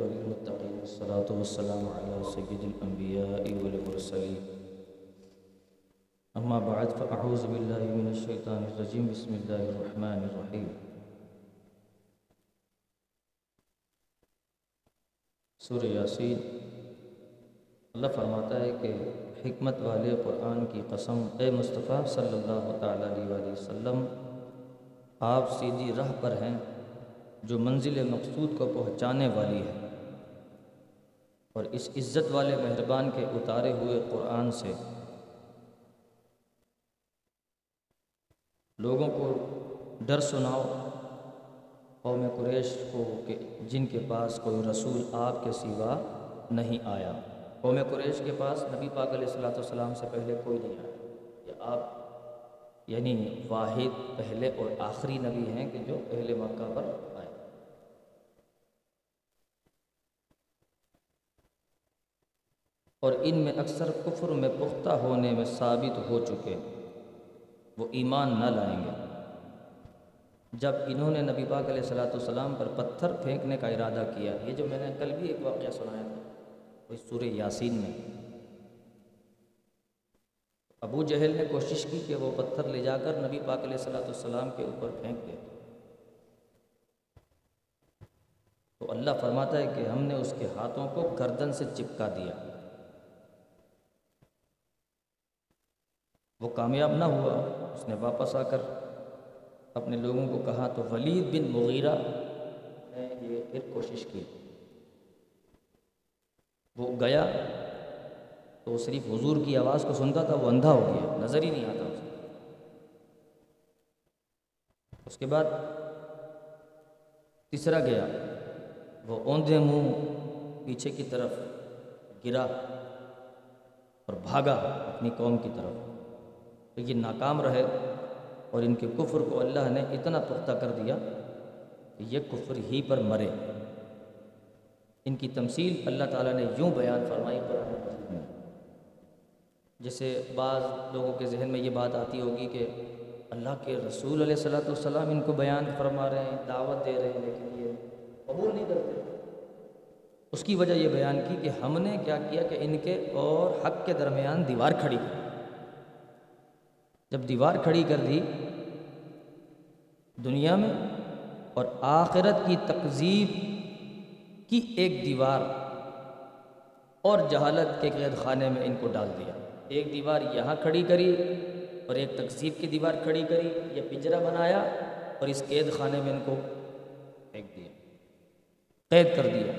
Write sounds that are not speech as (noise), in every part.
والعاقبة للمتقين والصلاة والسلام على سيد الأنبياء والمرسلين. أما بعد، فأعوذ بالله من الشيطان الرجيم. بسم الله الرحمن الرحيم. سورہ یاسین، اللہ فرماتا ہے کہ حکمت والے قرآن کی قسم، اے مصطفیٰ صلی اللہ تعالیٰ علیہ وآلہ وسلم، آپ سیدھی راہ پر ہیں۔ جو منزل مقصود کو پہنچانے والی ہے اور اس عزت والے مہربان کے اتارے ہوئے قرآن سے لوگوں کو ڈر سناؤ، قوم قریش کو کہ جن کے پاس کوئی رسول آپ کے سوا نہیں آیا۔ قوم قریش کے پاس نبی پاک علیہ الصلاۃ والسلام سے پہلے کوئی نہیں آیا۔ یہ آپ یعنی واحد پہلے اور آخری نبی ہیں کہ جو پہلے مکہ پر آئے اور ان میں اکثر کفر میں پختہ ہونے میں ثابت ہو چکے۔ وہ ایمان نہ لائیں گے۔ جب انہوں نے نبی پاک علیہ الصلاۃ والسلام پر پتھر پھینکنے کا ارادہ کیا، یہ جو میں نے کل بھی ایک واقعہ سنایا تھا، وہ سورہ یاسین میں۔ ابو جہل نے کوشش کی کہ وہ پتھر لے جا کر نبی پاک علیہ الصلاۃ والسلام کے اوپر پھینک دے۔ تو اللہ فرماتا ہے کہ ہم نے اس کے ہاتھوں کو گردن سے چپکا دیا۔ وہ کامیاب نہ ہوا، اس نے واپس آ کر اپنے لوگوں کو کہا، تو ولید بن مغیرہ نے یہ پھر کوشش کی۔ وہ گیا تو وہ صرف حضور کی آواز کو سنتا تھا، وہ اندھا ہو گیا، نظر ہی نہیں آتا اسے اس کے بعد تیسرا گیا، وہ اوندھے منہ پیچھے کی طرف گرا اور بھاگا اپنی قوم کی طرف۔ لیکن ناکام رہے اور ان کے کفر کو اللہ نے اتنا پختہ کر دیا کہ یہ کفر ہی پر مرے۔ ان کی تمثیل اللہ تعالیٰ نے یوں بیان فرمائی قرآن مجید میں جیسے بعض لوگوں کے ذہن میں یہ بات آتی ہوگی کہ اللہ کے رسول علیہ صلاۃ والسلام ان کو بیان فرما رہے ہیں، دعوت دے رہے ہیں، لیکن یہ قبول نہیں کرتے۔ اس کی وجہ یہ بیان کی کہ ہم نے کیا کیا کہ ان کے اور حق کے درمیان دیوار کھڑی۔ کی جب دیوار کھڑی کر دی دنیا میں اور آخرت کی تقزیب کی ایک دیوار اور جہالت کے قید خانے میں ان کو ڈال دیا۔ ایک دیوار یہاں کھڑی کری اور ایک تقزیب کی دیوار کھڑی کری، یہ پنجرا بنایا اور اس قید خانے میں ان کو پھینک دیا، قید کر دیا۔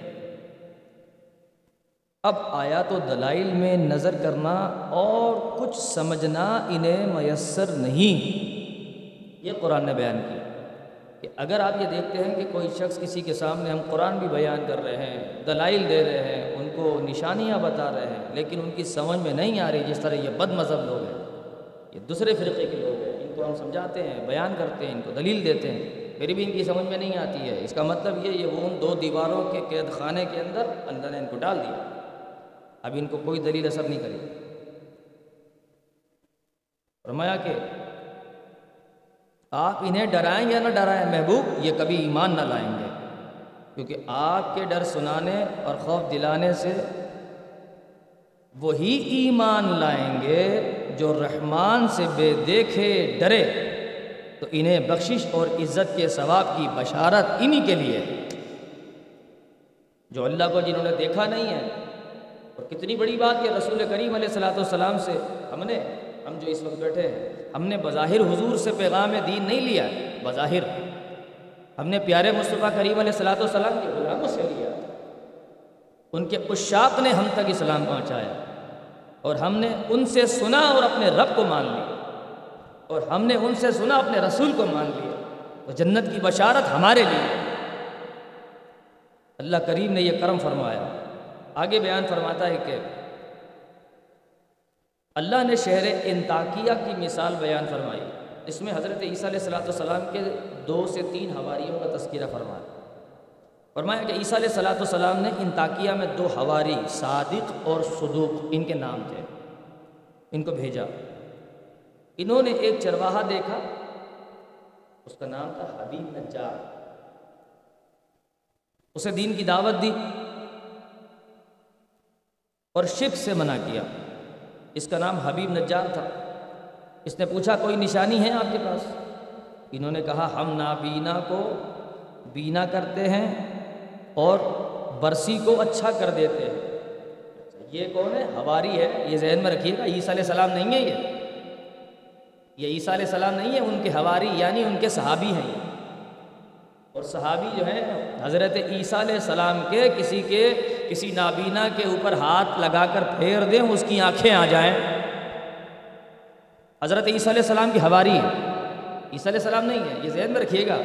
اب آیات و دلائل میں نظر کرنا اور کچھ سمجھنا انہیں میسر نہیں۔ یہ قرآن نے بیان کیا کہ اگر آپ یہ دیکھتے ہیں کہ کوئی شخص کسی کے سامنے ہم قرآن بھی بیان کر رہے ہیں، دلائل دے رہے ہیں، ان کو نشانیاں بتا رہے ہیں، لیکن ان کی سمجھ میں نہیں آ رہی جس طرح یہ بد مذہب لوگ ہیں، یہ دوسرے فرقے کے لوگ ہیں، ان کو ہم سمجھاتے ہیں، بیان کرتے ہیں، ان کو دلیل دیتے ہیں۔ پھر بھی ان کی سمجھ میں نہیں آتی ہے۔ اس کا مطلب یہ یہ وہ ان دو دیواروں کے قید خانے کے اندر اللہ نے ان کو ڈال دیا۔ اب ان کو کوئی دلیل اثر نہیں کرے فرمایا کہ آپ انہیں ڈرائیں یا نہ ڈرائیں محبوب، یہ کبھی ایمان نہ لائیں گے۔ کیونکہ آپ کے ڈر سنانے اور خوف دلانے سے وہی ایمان لائیں گے جو رحمان سے بے دیکھے ڈرے۔ تو انہیں بخشش اور عزت کے ثواب کی بشارت انہی کے لیے جو اللہ کو جنہوں نے دیکھا نہیں ہے اور کتنی بڑی بات کہ رسول کریم علیہ السلاۃ والسلام سے ہم نے ہم جو اس وقت بیٹھے ہیں، ہم نے بظاہر حضور سے پیغام دین نہیں لیا، بظاہر۔ ہم نے پیارے مصطفیٰ کریم علیہ السلاۃ والسلام کے غلاموں سے لیا۔ ان کے اشاق نے ہم تک اسلام پہنچایا۔ اور ہم نے ان سے سنا اور اپنے رب کو مان لیا۔ اور ہم نے ان سے سنا، اپنے رسول کو مان لیا۔ تو جنت کی بشارت ہمارے لیے۔ اللہ کریم نے یہ کرم فرمایا۔ آگے بیان فرماتا ہے کہ اللہ نے شہر انتاکیہ کی مثال بیان فرمائی۔ اس میں حضرت عیسیٰ علیہ السلاۃ والسلام کے دو سے تین ہواریوں کا تذکرہ فرمایا۔ فرمایا کہ عیسیٰ علیہ السلاۃ والسلام نے انتاکیہ میں دو ہواری صادق اور صدوق، ان کے نام تھے۔ ان کو بھیجا۔ انہوں نے ایک چرواہا دیکھا۔ اس کا نام تھا حبیب نجار۔ اسے دین کی دعوت دی۔ اور شرک سے منع کیا۔ اس کا نام حبیب نجار تھا۔ اس نے پوچھا، کوئی نشانی ہے آپ کے پاس؟ انہوں نے کہا، ہم نابینا کو بینا کرتے ہیں اور برسی کو اچھا کر دیتے ہیں۔ یہ کون ہے؟ ہواری ہے۔ یہ ذہن میں رکھیے گا، عیسیٰ علیہ السلام نہیں ہے یہ۔ یہ عیسیٰ علیہ السلام نہیں ہے ان کے ہواری یعنی ان کے صحابی ہیں۔ یہ اور صحابی جو ہیں، حضرت عیسیٰ علیہ السلام کے کسی کے کسی نابینا کے اوپر ہاتھ لگا کر پھیر دیں، اس کی آنکھیں آ جائیں۔ حضرت عیسیٰ علیہ السلام کی ہواری ہے عیسیٰ علیہ السلام نہیں ہے، یہ ذہن میں رکھیے گا۔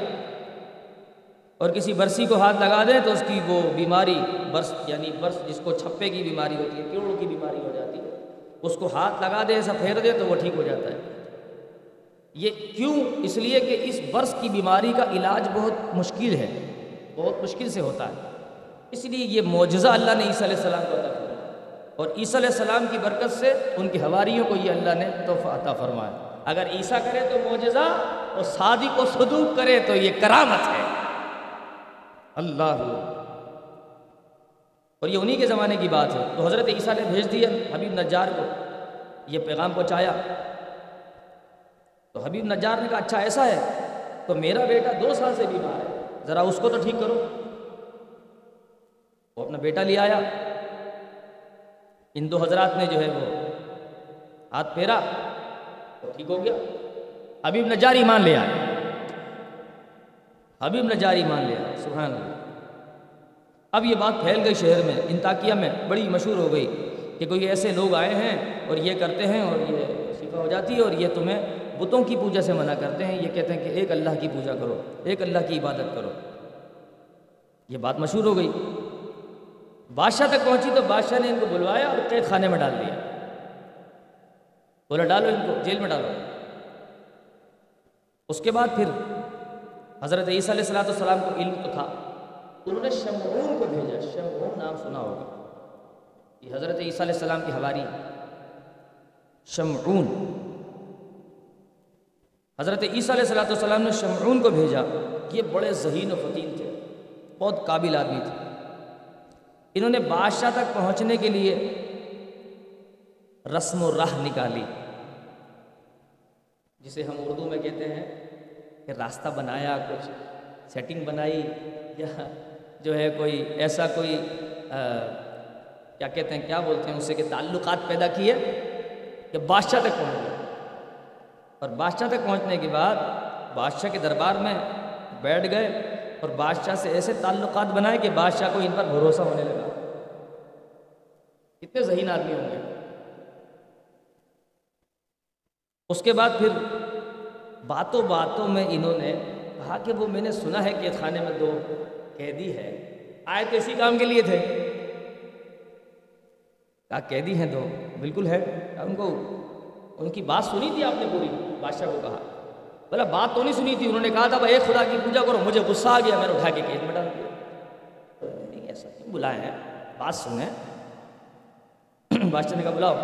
اور کسی برسی کو ہاتھ لگا دیں تو اس کی وہ بیماری، برس یعنی برس جس کو چھپے کی بیماری ہوتی ہے، کیڑوں کی بیماری ہو جاتی ہے، اس کو ہاتھ لگا دے ایسا پھیر دے تو وہ ٹھیک ہو جاتا ہے۔ یہ کیوں؟ اس لیے کہ اس برس کی بیماری کا علاج بہت مشکل ہے، بہت مشکل سے ہوتا ہے۔ اس لیے یہ معجزہ اللہ نے عیسیٰ علیہ السلام کو عطا فرمایا۔ اور عیسیٰ علیہ السلام کی برکت سے ان کی ہواریوں کو یہ اللہ نے تحفہ عطا فرمایا۔ اگر عیسیٰ کرے تو معجزہ، اور صادق و صدوق کرے تو یہ کرامت ہے۔ اللہ۔ اور یہ انہی کے زمانے کی بات ہے۔ تو حضرت عیسیٰ نے بھیج دیا حبیب نجار کو، یہ پیغام پہنچایا۔ تو حبیب نجار نے کہا اچھا ایسا ہے تو میرا بیٹا دو سال سے بیمار ہے، ذرا اس کو تو ٹھیک کرو۔ وہ اپنا بیٹا لے آیا۔ ان دو حضرات نے جو ہے وہ ہاتھ پھیرا تو ٹھیک ہو گیا۔ حبیب نجار ایمان لے آیا حبیب نجار ایمان لے آیا سبحان اللہ۔ اب یہ بات پھیل گئی شہر میں، انتاکیہ میں بڑی مشہور ہو گئی کہ کوئی ایسے لوگ آئے ہیں اور یہ کرتے ہیں اور یہ صفہ ہو جاتی ہے اور یہ تمہیں بتوں کی پوجا سے منع کرتے ہیں۔ یہ کہتے ہیں کہ ایک اللہ کی پوجا کرو، ایک اللہ کی عبادت کرو۔ یہ بات مشہور ہو گئی۔ بادشاہ تک پہنچی تو بادشاہ نے ان کو بلوایا اور قید خانے میں ڈال دیا۔ بولا، ڈالو ان کو، جیل میں ڈالو۔ اس کے بعد پھر حضرت عیسیٰ علیہ السلاۃ والسلام کو علم تو تھا۔ انہوں نے شمعون کو بھیجا۔ شمعون نام سنا ہوگا۔ یہ حضرت عیسیٰ علیہ السلام کی ہواری شمعون۔ حضرت عیسیٰ علیہ السلاۃ والسلام نے شمعون کو بھیجا۔ یہ بڑے ذہین و فتیل تھے۔ بہت قابل آدمی تھے۔ انہوں نے بادشاہ تک پہنچنے کے لیے رسم و راہ نکالی، جسے ہم اردو میں کہتے ہیں کہ راستہ بنایا، کچھ سیٹنگ بنائی، یا جو ہے کوئی ایسا کوئی کیا کہتے ہیں، کیا بولتے ہیں اسے کہ تعلقات پیدا کیے کہ بادشاہ تک پہنچ گئے۔ اور بادشاہ تک پہنچنے کے بعد بادشاہ کے دربار میں بیٹھ گئے۔ اور بادشاہ سے ایسے تعلقات بنائے کہ بادشاہ کو ان پر بھروسہ ہونے لگا۔ کتنے ذہین آدمی ہوں گے۔ اس کے بعد پھر باتوں باتوں میں انہوں نے کہا کہ وہ میں نے سنا ہے کہ خانے میں دو قیدی ہے آئے تو اسی کام کے لیے تھے۔ کہا قیدی ہیں دو، بالکل ہے۔ ان کو، ان کی بات سنی تھی آپ نے پوری، بادشاہ کو کہا۔ بولا بات تو نہیں سنی تھی، انہوں نے کہا تھا، بھائی ایک خدا کی پوجا کرو، مجھے غصہ آ گیا، میں نے اٹھا کے قید میں ڈال دیا۔ نہیں، ایسا نہیں، بلائے ہیں، بات سنیں۔ بادشاہ نے کہا، بلاؤ،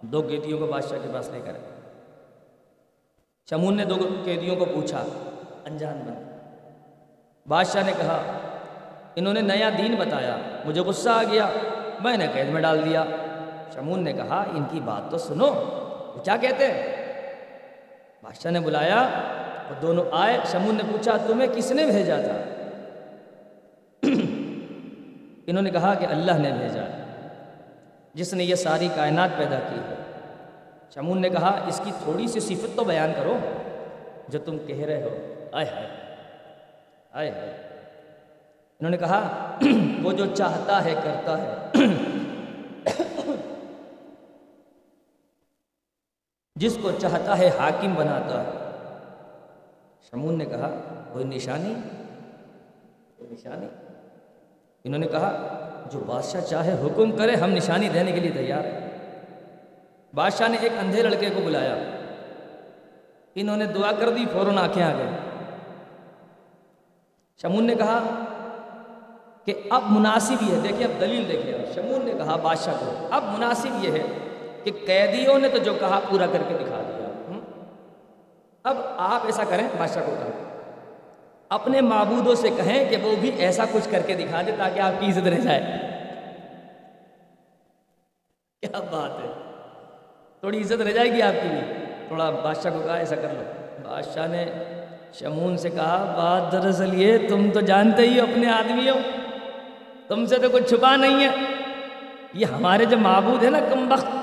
دو قیدیوں کو بادشاہ کے پاس لے کر۔ شمون نے دو قیدیوں کو پوچھا، انجان بن۔ بادشاہ نے کہا، انہوں نے نیا دین بتایا، مجھے غصہ آ گیا، میں نے قید میں ڈال دیا۔ شمون نے کہا، ان کی بات تو سنو، وہ کیا کہتے ہیں؟ بادشاہ نے بلایا وہ دونوں آئے۔ شمون نے پوچھا، تمہیں کس نے بھیجا تھا؟ (clears throat) انہوں نے کہا کہ اللہ نے بھیجا جس نے یہ ساری کائنات پیدا کی ہے۔ شمون نے کہا، اس کی تھوڑی سی صفت تو بیان کرو جو تم کہہ رہے ہو۔ آئے ہائے آئے ہائے انہوں نے کہا، (clears throat) وہ جو چاہتا ہے، کرتا ہے۔ (clears throat) جس کو چاہتا ہے حاکم بناتا ہے۔ شمون نے کہا، کوئی نشانی؟ کوئی نشانی؟ انہوں نے کہا، جو بادشاہ چاہے حکم کرے، ہم نشانی دینے کے لیے تیار ہیں۔ بادشاہ نے ایک اندھے لڑکے کو بلایا۔ انہوں نے دعا کر دی، فوراً آنکھیں آ گئے شمون نے کہا کہ اب مناسب یہ ہے۔ دیکھیں، اب دلیل دیکھیں۔ اب شمون نے کہا بادشاہ کو، اب مناسب یہ ہے۔ کہ قیدیوں نے تو جو کہا پورا کر کے دکھا دیا۔ اب آپ ایسا کریں، بادشاہ کو کہا اپنے معبودوں سے کہیں کہ وہ بھی ایسا کچھ کر کے دکھا دے تاکہ آپ کی عزت رہ جائے۔ کیا بات ہے؟ تھوڑی عزت رہ جائے گی آپ کی بھی۔ تھوڑا بادشاہ کو کہا ایسا کر لو۔ بادشاہ نے شمون سے کہا، بات دراصل یہ، تم تو جانتے ہی ہو اپنے آدمی ہو۔ تم سے تو کچھ چھپا نہیں ہے۔ یہ ہمارے جو معبود ہیں نا کم وقت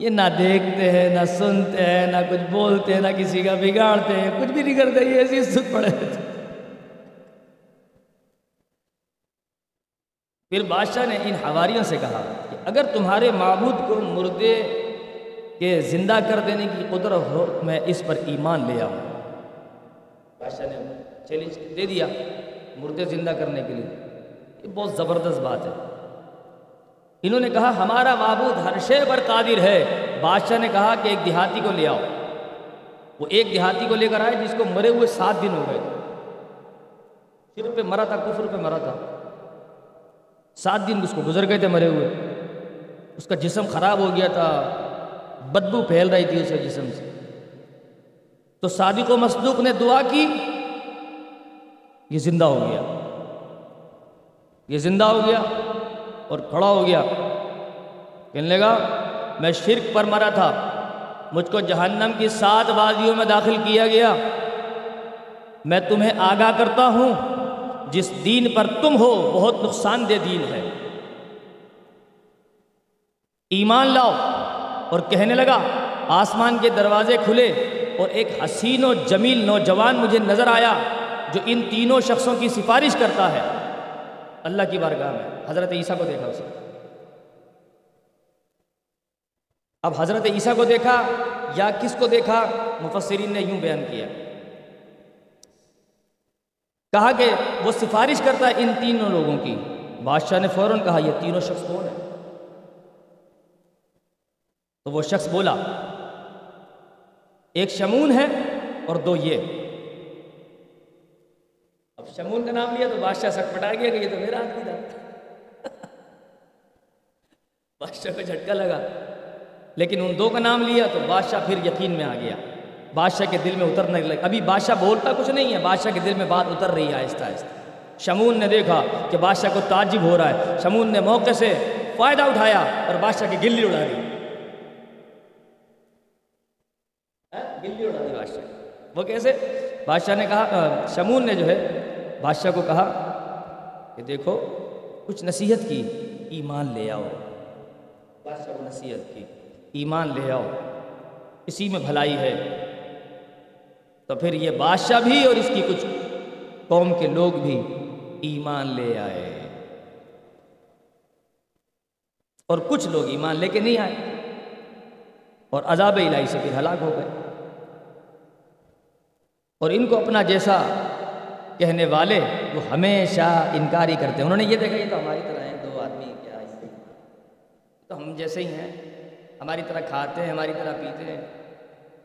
یہ نہ دیکھتے ہیں، نہ سنتے ہیں، نہ کچھ بولتے ہیں نہ کسی کا بگاڑتے ہیں، کچھ بھی نہیں کرتے یہ ایسی عزت پڑے پھر بادشاہ نے ان حواریوں سے کہا کہ اگر تمہارے معبود کو مردے کے زندہ کر دینے کی قدرت ہو، میں اس پر ایمان لے آؤں۔ بادشاہ نے چیلنج دے دیا مردے زندہ کرنے کے لیے۔ یہ بہت زبردست بات ہے۔ انہوں نے کہا، ہمارا معبود ہر شے پر قادر ہے۔ بادشاہ نے کہا کہ ایک دیہاتی کو لے آؤ۔ وہ ایک دیہاتی کو لے کر آئے جس کو مرے ہوئے سات دن ہو گئے۔ صرف پہ مرا تھا، کفر پہ مرا تھا۔ سات دن اس کو گزر گئے تھے مرے ہوئے۔ اس کا جسم خراب ہو گیا تھا۔ بدبو پھیل رہی تھی اسے جسم سے۔ تو صادق و مصدوق نے دعا کی، یہ زندہ ہو گیا۔ یہ زندہ ہو گیا۔ اور کھڑا ہو گیا۔ کہنے لگا، میں شرک پر مرا تھا، مجھ کو جہنم کی سات وادیوں میں داخل کیا گیا۔ میں تمہیں آگاہ کرتا ہوں، جس دین پر تم ہو، بہت نقصان دہ دین ہے۔ ایمان لاؤ۔ اور کہنے لگا، آسمان کے دروازے کھلے اور ایک حسین و جمیل نوجوان مجھے نظر آیا، جو ان تینوں شخصوں کی سفارش کرتا ہے۔ اللہ کی بارگاہ میں۔ حضرت عیسیٰ کو دیکھا اسے۔ اب حضرت عیسیٰ کو دیکھا یا کس کو دیکھا؟ مفسرین نے یوں بیان کیا۔ کہا کہ وہ سفارش کرتا ہے ان تینوں لوگوں کی۔ بادشاہ نے فوراً کہا، یہ تینوں شخص کون ہیں؟ تو وہ شخص بولا، ایک شمون ہے اور دو یہ۔ شمون کا نام لیا تو بادشاہ سک پٹا گیا کہ یہ تو میرا آدمی تھا۔ بادشاہ کو جھٹکا لگا۔ لیکن ان دو کا نام لیا تو بادشاہ پھر یقین میں آ گیا۔ بادشاہ کے دل میں اترنے لگا ابھی بادشاہ بولتا کچھ نہیں ہے۔ بادشاہ کے دل میں بات اتر رہی ہے آہستہ آہستہ۔ شمون نے دیکھا کہ بادشاہ کو تعجب ہو رہا ہے۔ شمون نے موقع سے فائدہ اٹھایا اور بادشاہ کی گلی اڑا دی۔ ہاں، گلی اڑا دی بادشاہ۔ وہ کیسے؟ بادشاہ نے کہا شمون نے جو ہے بادشاہ کو کہا کہ دیکھو، کچھ نصیحت کی، ایمان لے آؤ۔ بادشاہ کو نصیحت کی، ایمان لے آؤ۔ اسی میں بھلائی ہے۔ تو پھر یہ بادشاہ بھی اور اس کی کچھ قوم کے لوگ بھی ایمان لے آئے۔ اور کچھ لوگ ایمان لے کے نہیں آئے۔ اور عذاب الہی سے پھر ہلاک ہو گئے۔ اور ان کو اپنا جیسا کہنے والے وہ ہمیشہ انکار ہی کرتے ہیں۔ انہوں نے یہ دیکھا، یہ تو ہماری طرح ہیں، دو آدمی کیا تو ہم جیسے ہی ہیں، ہماری طرح کھاتے ہیں، ہماری طرح پیتے ہیں،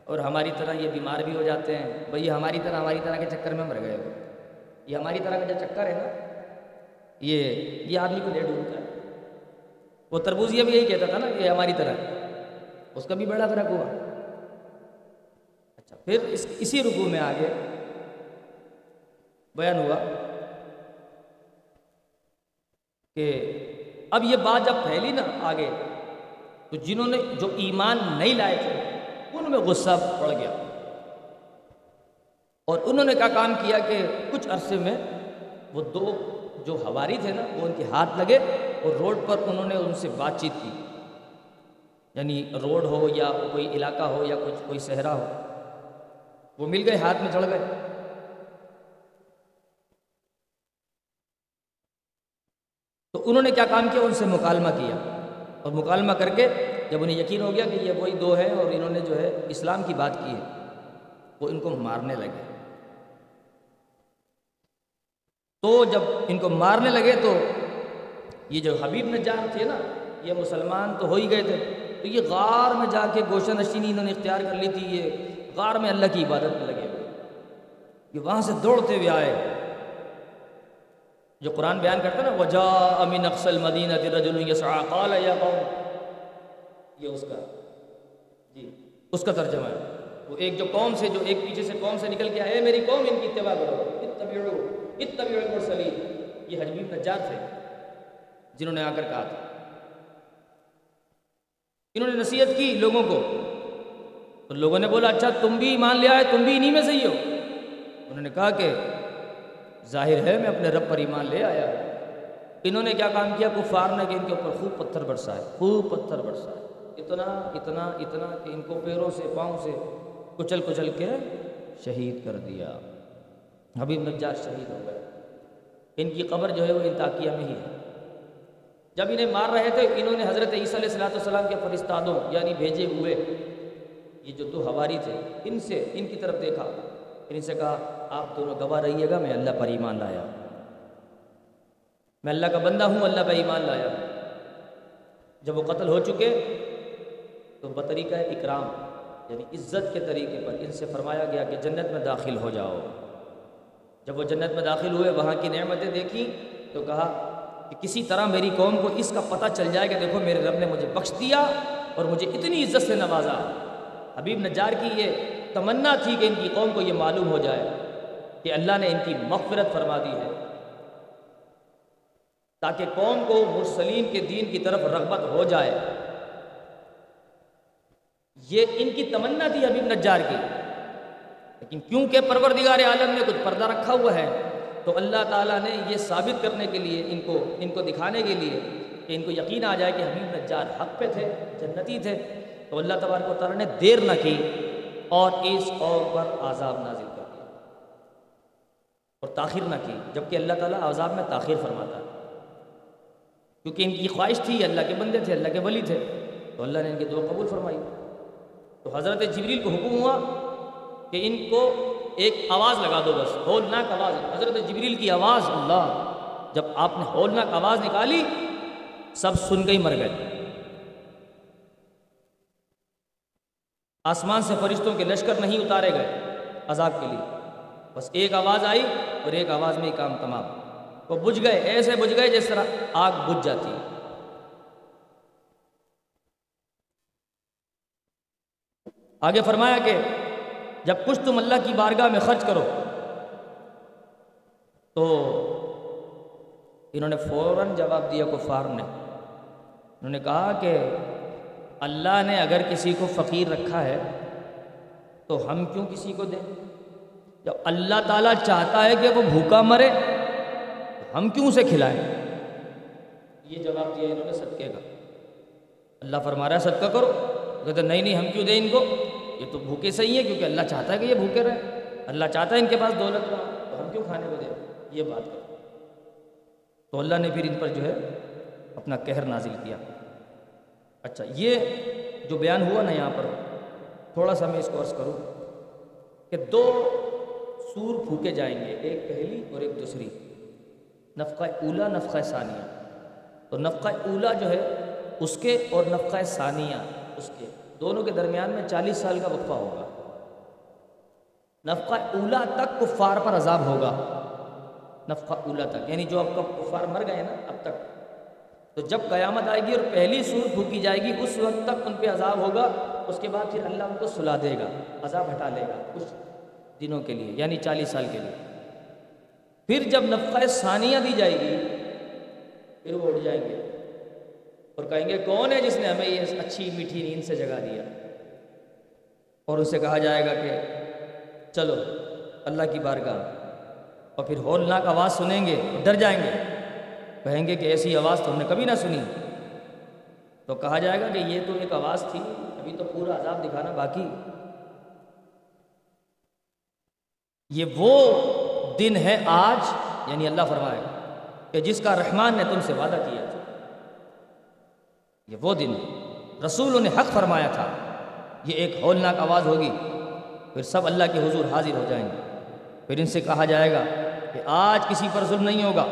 اور ہماری طرح یہ بیمار بھی ہو جاتے ہیں۔ بھئی ہماری طرح ہماری طرح کے چکر میں مر گئے ہو۔ یہ ہماری طرح کا جو چکر ہے نا، یہ یہ آدمی کو لے ڈھونڈتا ہے۔ وہ تربوزیہ بھی یہی کہتا تھا نا کہ ہماری طرح اس کا بھی بڑا فرق ہوا۔ اچھا پھر اس، اسی رکوع میں آگے بیان ہوا کہ اب یہ بات جب پھیلی نا آگے، تو جنہوں نے جو ایمان نہیں لائے تھے، ان میں غصہ پڑ گیا۔ اور انہوں نے کیا کام کیا کہ کچھ عرصے میں وہ دو جو ہواری تھے نا، وہ ان کے ہاتھ لگے اور روڈ پر انہوں نے ان سے بات چیت کی۔ یعنی روڈ ہو یا کوئی علاقہ ہو یا کچھ، کوئی صحرا ہو، وہ مل گئے، ہاتھ میں چڑھ گئے۔ انہوں نے کیا کام کیا؟ ان سے مکالمہ کیا۔ اور مکالمہ کر کے جب انہیں یقین ہو گیا کہ یہ وہی دو ہیں اور انہوں نے جو ہے اسلام کی بات کی ہے، وہ ان کو مارنے لگے۔ تو جب ان کو مارنے لگے تو یہ جو حبیب نجار تھے نا، یہ مسلمان تو ہو ہی گئے تھے۔ تو یہ غار میں جا کے گوشہ نشینی انہوں نے اختیار کر لی تھی، یہ غار میں اللہ کی عبادت میں لگے ہوئے۔ یہ وہاں سے دوڑتے ہوئے آئے۔ جو قرآن بیان کرتا ہے نا وجا امین اقسل مدینہ رجل یسعا قال یا قوم، یہ اس کا جی اس کا ترجمہ ہے۔ وہ ایک جو قوم سے، جو ایک پیچھے سے قوم سے نکل کے آئے میری قوم، ان کی اتباع کرو۔ اتبعو اتبعو المرسلین۔ یہ حجبیب نجار تھے، جنہوں نے آ کر کہا تھا۔ انہوں نے نصیحت کی لوگوں کو۔ تو لوگوں نے بولا اچھا تم بھی ایمان لے آئے، تم بھی انہی میں سے ہی ہو۔ انہوں نے کہا کہ ظاہر ہے میں اپنے رب پر ایمان لے آیا انہوں نے کیا کام کیا؟ کفار نے کہ ان کے اوپر خوب پتھر برسائے، خوب پتھر برسائے۔ اتنا اتنا اتنا کہ ان کو پیروں سے، پاؤں سے کچل کچل کے شہید کر دیا۔ حبیب نجار شہید ہو گئے۔ ان کی قبر جو ہے وہ انتاکیہ میں ہی ہے۔ جب انہیں مار رہے تھے، انہوں نے حضرت عیسیٰ علیہ السلاۃ والسلام کے فرستادوں یعنی بھیجے ہوئے یہ جو دو ہواری تھے، ان سے، ان کی طرف دیکھا۔ ان سے کہا آپ دونوں گواہ رہیے گا، میں اللہ پر ایمان لایا۔ میں اللہ کا بندہ ہوں، اللہ پہ ایمان لایا۔ جب وہ قتل ہو چکے، تو بطریقہ اکرام یعنی عزت کے طریقے پر ان سے فرمایا گیا کہ جنت میں داخل ہو جاؤ۔ جب وہ جنت میں داخل ہوئے، وہاں کی نعمتیں دیکھی، تو کہا کہ کسی طرح میری قوم کو اس کا پتہ چل جائے کہ دیکھو، میرے رب نے مجھے بخش دیا اور مجھے اتنی عزت سے نوازا۔ حبیب نجار کی یہ تمنا تھی کہ ان کی قوم کو یہ معلوم ہو جائے۔ کہ اللہ نے ان کی مغفرت فرما دی ہے۔ تاکہ قوم کو مرسلین کے دین کی طرف رغبت ہو جائے۔ یہ ان کی تمنا تھی حبیب نجار کی۔ لیکن کیونکہ پروردگار عالم نے کچھ پردہ رکھا ہوا ہے، تو اللہ تعالیٰ نے یہ ثابت کرنے کے لیے ان کو ان کو دکھانے کے لیے کہ ان کو یقین آ جائے کہ حبیب نجار حق پہ تھے، جنتی تھے۔ تو اللہ تبارک و تعالیٰ نے دیر نہ کی اور اس قوم پر عذاب نازل تاخیر نہ کی، جبکہ اللہ تعالیٰ عذاب میں تاخیر فرماتا ہے۔ کیونکہ ان کی خواہش تھی، اللہ کے بندے تھے، اللہ کے ولی تھے۔ تو اللہ نے ان کی دعا قبول فرمائی۔ تو حضرت جبریل کو حکم ہوا کہ ان کو ایک آواز لگا دو بس، ہولناک آواز۔ حضرت جبریل کی آواز، اللہ، جب آپ نے ہولناک آواز نکالی، سب سن کے ہی مر گئے۔ آسمان سے فرشتوں کے لشکر نہیں اتارے گئے عذاب کے لیے۔ بس ایک آواز آئی اور ایک آواز میں ہی کام تمام۔ وہ بجھ گئے، ایسے بجھ گئے جس طرح آگ بجھ جاتی۔ ہے آگے فرمایا کہ جب کچھ تم اللہ کی بارگاہ میں خرچ کرو، تو انہوں نے فوراً جواب دیا کفار نے۔ انہوں نے کہا کہ اللہ نے اگر کسی کو فقیر رکھا ہے، تو ہم کیوں کسی کو دیں؟ جب اللہ تعالیٰ چاہتا ہے کہ وہ بھوکا مرے، ہم کیوں اسے کھلائیں؟ یہ جواب دیا انہوں نے صدقے کا۔ اللہ فرما رہا ہے، صدقہ کرو۔ کہتے نہیں نہیں، ہم کیوں دیں ان کو؟ یہ تو بھوکے صحیح ہے کیونکہ اللہ چاہتا ہے کہ یہ بھوکے رہے اللہ چاہتا ہے ان کے پاس دولت رہا، تو ہم کیوں کھانے کو دیں؟ یہ بات کر تو اللہ نے پھر ان پر جو ہے اپنا کہر نازل کیا۔ اچھا یہ جو بیان ہوا نا یہاں پر، تھوڑا سا میں اس کو عرض کروں کہ دو سور پھوکے جائیں گے، ایک پہلی اور ایک دوسری۔ نفقہ اولا، نفقہ ثانیہ۔ تو نفقہ اولا جو ہے، اس کے اور نفقہ ثانیہ، اس کے۔ دونوں کے درمیان میں چالیس سال کا وقفہ ہوگا۔ نفقہ اولا تک کفار پر عذاب ہوگا۔ نفقہ اولا تک۔ یعنی جو اب کفار مر گئے نا، اب تک۔ تو جب قیامت آئے گی اور پہلی سور پھوکی جائے گی، اس وقت تک ان پہ عذاب ہوگا۔ اس کے بعد پھر اللہ ان کو سلا دے گا، عذاب ہٹا لے گا۔ کچھ دنوں کے لیے یعنی چالیس سال کے لیے۔ پھر جب نفقہ ثانیہ دی جائے گی، پھر وہ اٹھ جائیں گے اور کہیں گے، کون ہے جس نے ہمیں یہ اچھی میٹھی نیند سے جگا دیا؟ اور اسے کہا جائے گا کہ، چلو، اللہ کی بارگاہ۔ اور پھر ہولناک آواز سنیں گے، ڈر جائیں گے۔ کہیں گے کہ ایسی آواز تو ہم نے کبھی نہ سنی۔ تو کہا جائے گا کہ یہ تو ایک آواز تھی، ابھی تو پورا عذاب دکھانا باقی۔ یہ وہ دن ہے آج یعنی اللہ فرمائے کہ جس کا رحمان نے تم سے وعدہ کیا تھا۔ یہ وہ دن رسولوں نے حق فرمایا تھا۔ یہ ایک ہولناک آواز ہوگی، پھر سب اللہ کے حضور حاضر ہو جائیں گے۔ پھر ان سے کہا جائے گا کہ آج کسی پر ظلم نہیں ہوگا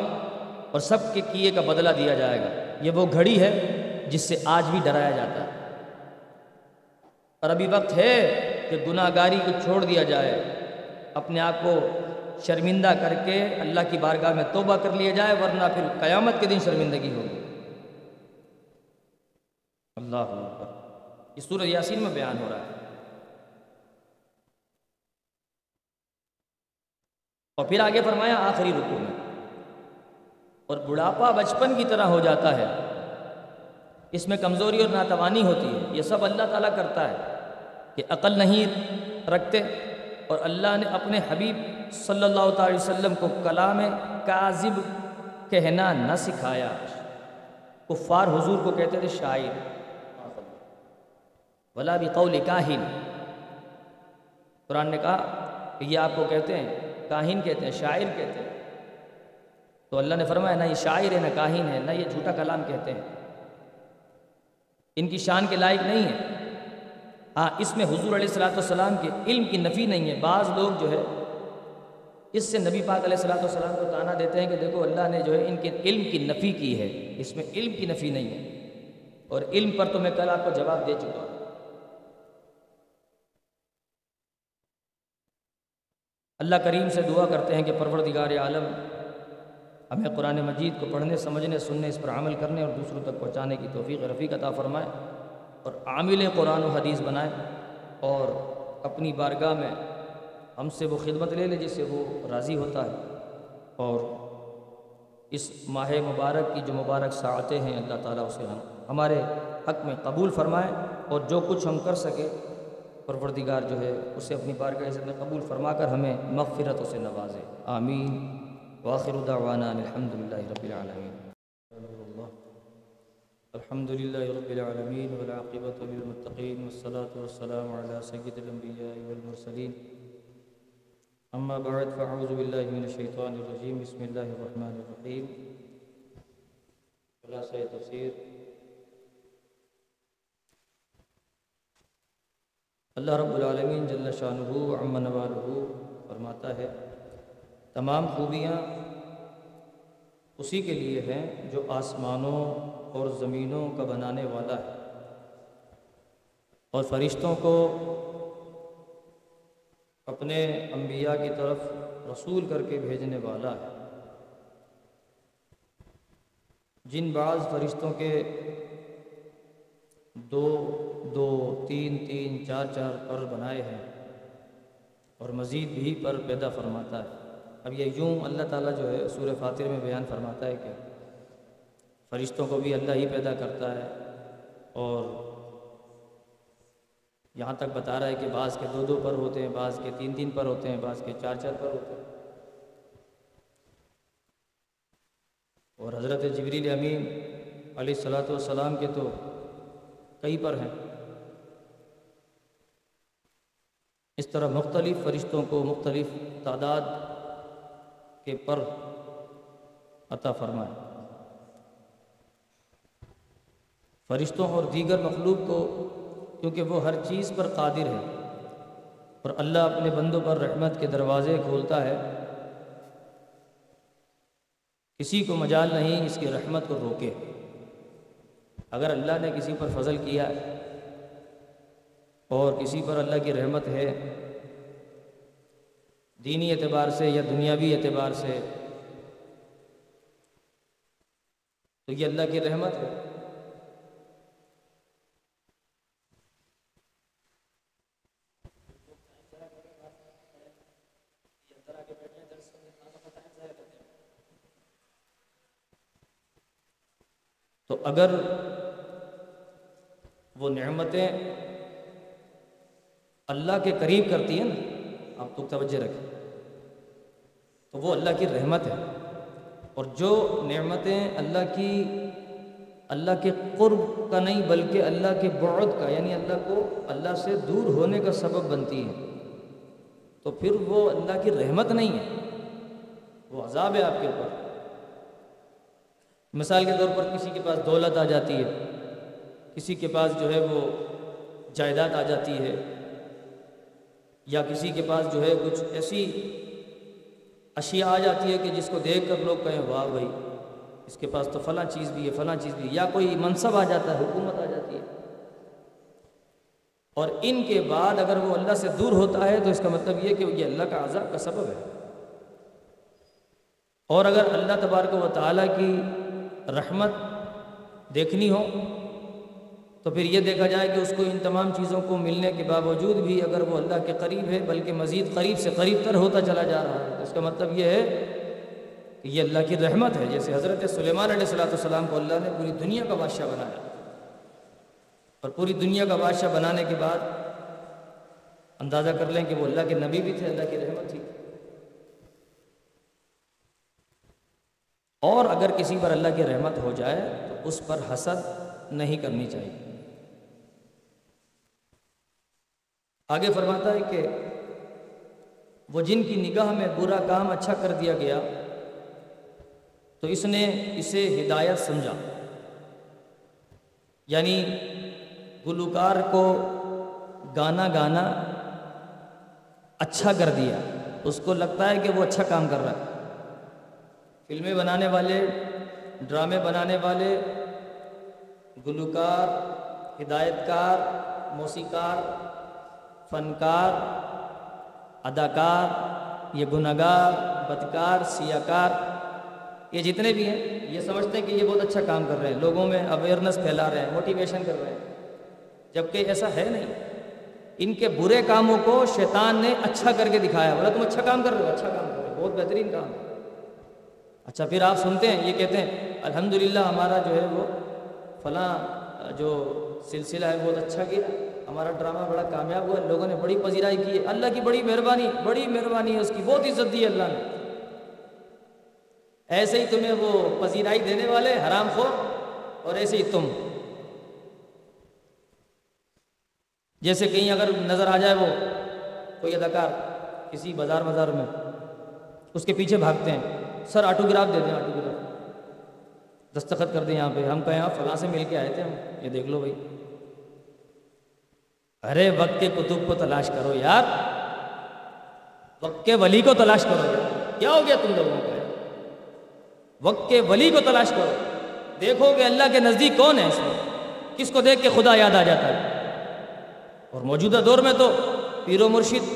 اور سب کے کیے کا بدلہ دیا جائے گا۔ یہ وہ گھڑی ہے جس سے آج بھی ڈرایا جاتا ہے۔ اور ابھی وقت ہے کہ گناہ گاری کو چھوڑ دیا جائے۔ اپنے آپ کو شرمندہ کر کے اللہ کی بارگاہ میں توبہ کر لیا جائے، ورنہ پھر قیامت کے دن شرمندگی ہوگی۔ اللہ اکبر۔ یہ سورہ یاسین میں بیان ہو رہا ہے۔ اور پھر آگے فرمایا، آخری رکو میں۔ اور بڑھاپا بچپن کی طرح ہو جاتا ہے۔ اس میں کمزوری اور ناتوانی ہوتی ہے۔ یہ سب اللہ تعالیٰ کرتا ہے کہ عقل نہیں رکھتے اور اللہ نے اپنے حبیب صلی اللہ تعالی وسلم کو کلام کاذب کہنا نہ سکھایا۔ کفار حضور کو کہتے تھے شاعر۔ ولا بھی قول کاہن قرآن نے کہا کہ یہ آپ کو کہتے ہیں، کاہن کہتے ہیں، شاعر کہتے ہیں۔ تو اللہ نے فرمایا، نہ یہ شاعر ہے، نہ کاہن ہے، نہ یہ جھوٹا کلام کہتے ہیں۔ ان کی شان کے لائق نہیں ہے۔ ہاں اس میں حضور علیہ السلاۃ والسلام کے علم کی نفی نہیں ہے۔ بعض لوگ جو ہے، اس سے نبی پاک علیہ السلاۃ والسلام کو تانا دیتے ہیں کہ دیکھو اللہ نے جو ہے ان کے علم کی نفی کی ہے۔ اس میں علم کی نفی نہیں ہے۔ اور علم پر تو میں کل آپ کو جواب دے چکا ہوں۔ اللہ کریم سے دعا کرتے ہیں کہ پروردگار عالم، ہمیں قرآن مجید کو پڑھنے، سمجھنے، سننے، اس پر عمل کرنے اور دوسروں تک پہنچانے کی توفیق رفیق عطا فرمائے۔ اور عامل قرآن و حدیث بنائے اور اپنی بارگاہ میں ہم سے وہ خدمت لے لے جس سے وہ راضی ہوتا ہے اور اس ماہ مبارک کی جو مبارک ساعتیں ہیں اللہ تعالیٰ اسے ہم ہمارے حق میں قبول فرمائے اور جو کچھ ہم کر سکے، پروردگار جو ہے اسے اپنی بارگاہ عزت میں قبول فرما کر ہمیں مغفرت سے نوازے۔ آمین۔ واخر دعوانا الحمد للہ رب الحمد للہ رب العالمین والعاقبۃ للمتقین والصلاة والسلام على سید الانبیاء والمرسلین اما بعد فاعوذ باللہ من الشیطان الرجیم بسم اللہ الرحمن الرحیم خلاصہ تفسیر اللہ رب العالمین جل شانہ عم نوالہ فرماتا ہے، تمام خوبیاں اسی کے لیے ہیں جو آسمانوں اور زمینوں کا بنانے والا ہے۔ اور فرشتوں کو اپنے انبیاء کی طرف رسول کر کے بھیجنے والا ہے۔ جن بعض فرشتوں کے دو دو، تین تین، چار چار پر بنائے ہیں اور مزید بھی پر پیدا فرماتا ہے۔ اب یہ یوں اللہ تعالیٰ جو ہے سورہ فاتر میں بیان فرماتا ہے کہ فرشتوں کو بھی اللہ ہی پیدا کرتا ہے۔ اور یہاں تک بتا رہا ہے کہ بعض کے دو دو پر ہوتے ہیں، بعض کے تین تین پر ہوتے ہیں، بعض کے چار چار پر ہوتے ہیں۔ اور حضرت جبریل امین علیہ السلاۃ والسلام کے تو کئی پر ہیں۔ اس طرح مختلف فرشتوں کو مختلف تعداد کے پر عطا فرمائے۔ فرشتوں اور دیگر مخلوق کو، کیونکہ وہ ہر چیز پر قادر ہے اور اللہ اپنے بندوں پر رحمت کے دروازے کھولتا ہے۔ کسی کو مجال نہیں اس کی رحمت کو روکے۔ اگر اللہ نے کسی پر فضل کیا اور کسی پر اللہ کی رحمت ہے، دینی اعتبار سے یا دنیاوی اعتبار سے، تو یہ اللہ کی رحمت ہے۔ تو اگر وہ نعمتیں اللہ کے قریب کرتی ہیں نا، آپ تو توجہ رکھیں۔ تو وہ اللہ کی رحمت ہے۔ اور جو نعمتیں اللہ کی، اللہ کے قرب کا نہیں، بلکہ اللہ کے بعد کا یعنی اللہ کو اللہ سے دور ہونے کا سبب بنتی ہیں۔ تو پھر وہ اللہ کی رحمت نہیں ہے۔ وہ عذاب ہے آپ کے اوپر۔ مثال کے طور پر کسی کے پاس دولت آ جاتی ہے، کسی کے پاس جو ہے وہ جائیداد آ جاتی ہے، یا کسی کے پاس جو ہے کچھ ایسی اشیاء آ جاتی ہے کہ جس کو دیکھ کر لوگ کہیں، واہ بھائی، اس کے پاس تو فلاں چیز بھی ہے، فلاں چیز بھی ہے، یا کوئی منصب آ جاتا ہے، حکومت آ جاتی ہے۔ اور ان کے بعد اگر وہ اللہ سے دور ہوتا ہے تو اس کا مطلب یہ کہ یہ اللہ کا عذاب کا سبب ہے۔ اور اگر اللہ تبارک و تعالیٰ کی رحمت دیکھنی ہو، تو پھر یہ دیکھا جائے کہ اس کو ان تمام چیزوں کو ملنے کے باوجود بھی اگر وہ اللہ کے قریب ہے، بلکہ مزید قریب سے قریب تر ہوتا چلا جا رہا ہے۔ تو اس کا مطلب یہ ہے کہ یہ اللہ کی رحمت ہے۔ جیسے حضرت سلیمان علیہ السلاۃ والسلام کو اللہ نے پوری دنیا کا بادشاہ بنایا۔ اور پوری دنیا کا بادشاہ بنانے کے بعد اندازہ کر لیں کہ وہ اللہ کے نبی بھی تھے، اللہ کی رحمت تھی۔ اور اگر کسی پر اللہ کی رحمت ہو جائے تو اس پر حسد نہیں کرنی چاہیے۔ آگے فرماتا ہے کہ وہ جن کی نگاہ میں برا کام اچھا کر دیا گیا، تو اس نے اسے ہدایت سمجھا۔ یعنی گلوکار کو گانا گانا اچھا کر دیا۔ اس کو لگتا ہے کہ وہ اچھا کام کر رہا ہے۔ فلمیں بنانے والے، ڈرامے بنانے والے، گلوکار ہدایت کار موسیقار، فنکار، اداکار، یہ گناگار بدکار سیاہ کار یہ جتنے بھی ہیں، یہ سمجھتے ہیں کہ یہ بہت اچھا کام کر رہے ہیں۔ لوگوں میں اویئرنیس پھیلا رہے ہیں موٹیویشن کر رہے ہیں۔ جبکہ ایسا ہے نہیں۔ ان کے برے کاموں کو شیطان نے اچھا کر کے دکھایا، بولا تم اچھا کام کر رہے ہو اچھا کام کر رہے ہو، بہت بہترین کام ہے۔ اچھا پھر آپ سنتے ہیں، یہ کہتے ہیں، الحمدللہ ہمارا جو ہے وہ فلاں جو سلسلہ ہے، بہت اچھا کیا۔ ہمارا ڈرامہ بڑا کامیاب ہوا، لوگوں نے بڑی پذیرائی کی ہے۔ اللہ کی بڑی مہربانی بڑی مہربانی ہے اس کی، بہت عزت دی ہے اللہ نے۔ ایسے ہی تمہیں وہ پذیرائی دینے والے، حرام خور، اور ایسے ہی تم۔ جیسے کہیں اگر نظر آ جائے وہ کوئی اداکار کسی بازار بازار میں، اس کے پیچھے بھاگتے ہیں۔ سر آٹوگراف دے دیں، آٹوگراف۔ دستخط کر دیں یہاں پہ۔ ہم کہیں آپ فلاں سے مل کے آئے تھے ہم۔ یہ دیکھ لو بھائی۔ ارے، وقت کے کتب کو تلاش کرو یار۔ وقت کے ولی کو تلاش کرو۔ یار کیا ہو گیا تم لوگوں کا؟ وقت کے ولی کو تلاش کرو۔ دیکھو کہ اللہ کے نزدیک کون ہے اس میں۔ کس کو دیکھ کے خدا یاد آ جاتا ہے۔ اور موجودہ دور میں تو پیر و مرشد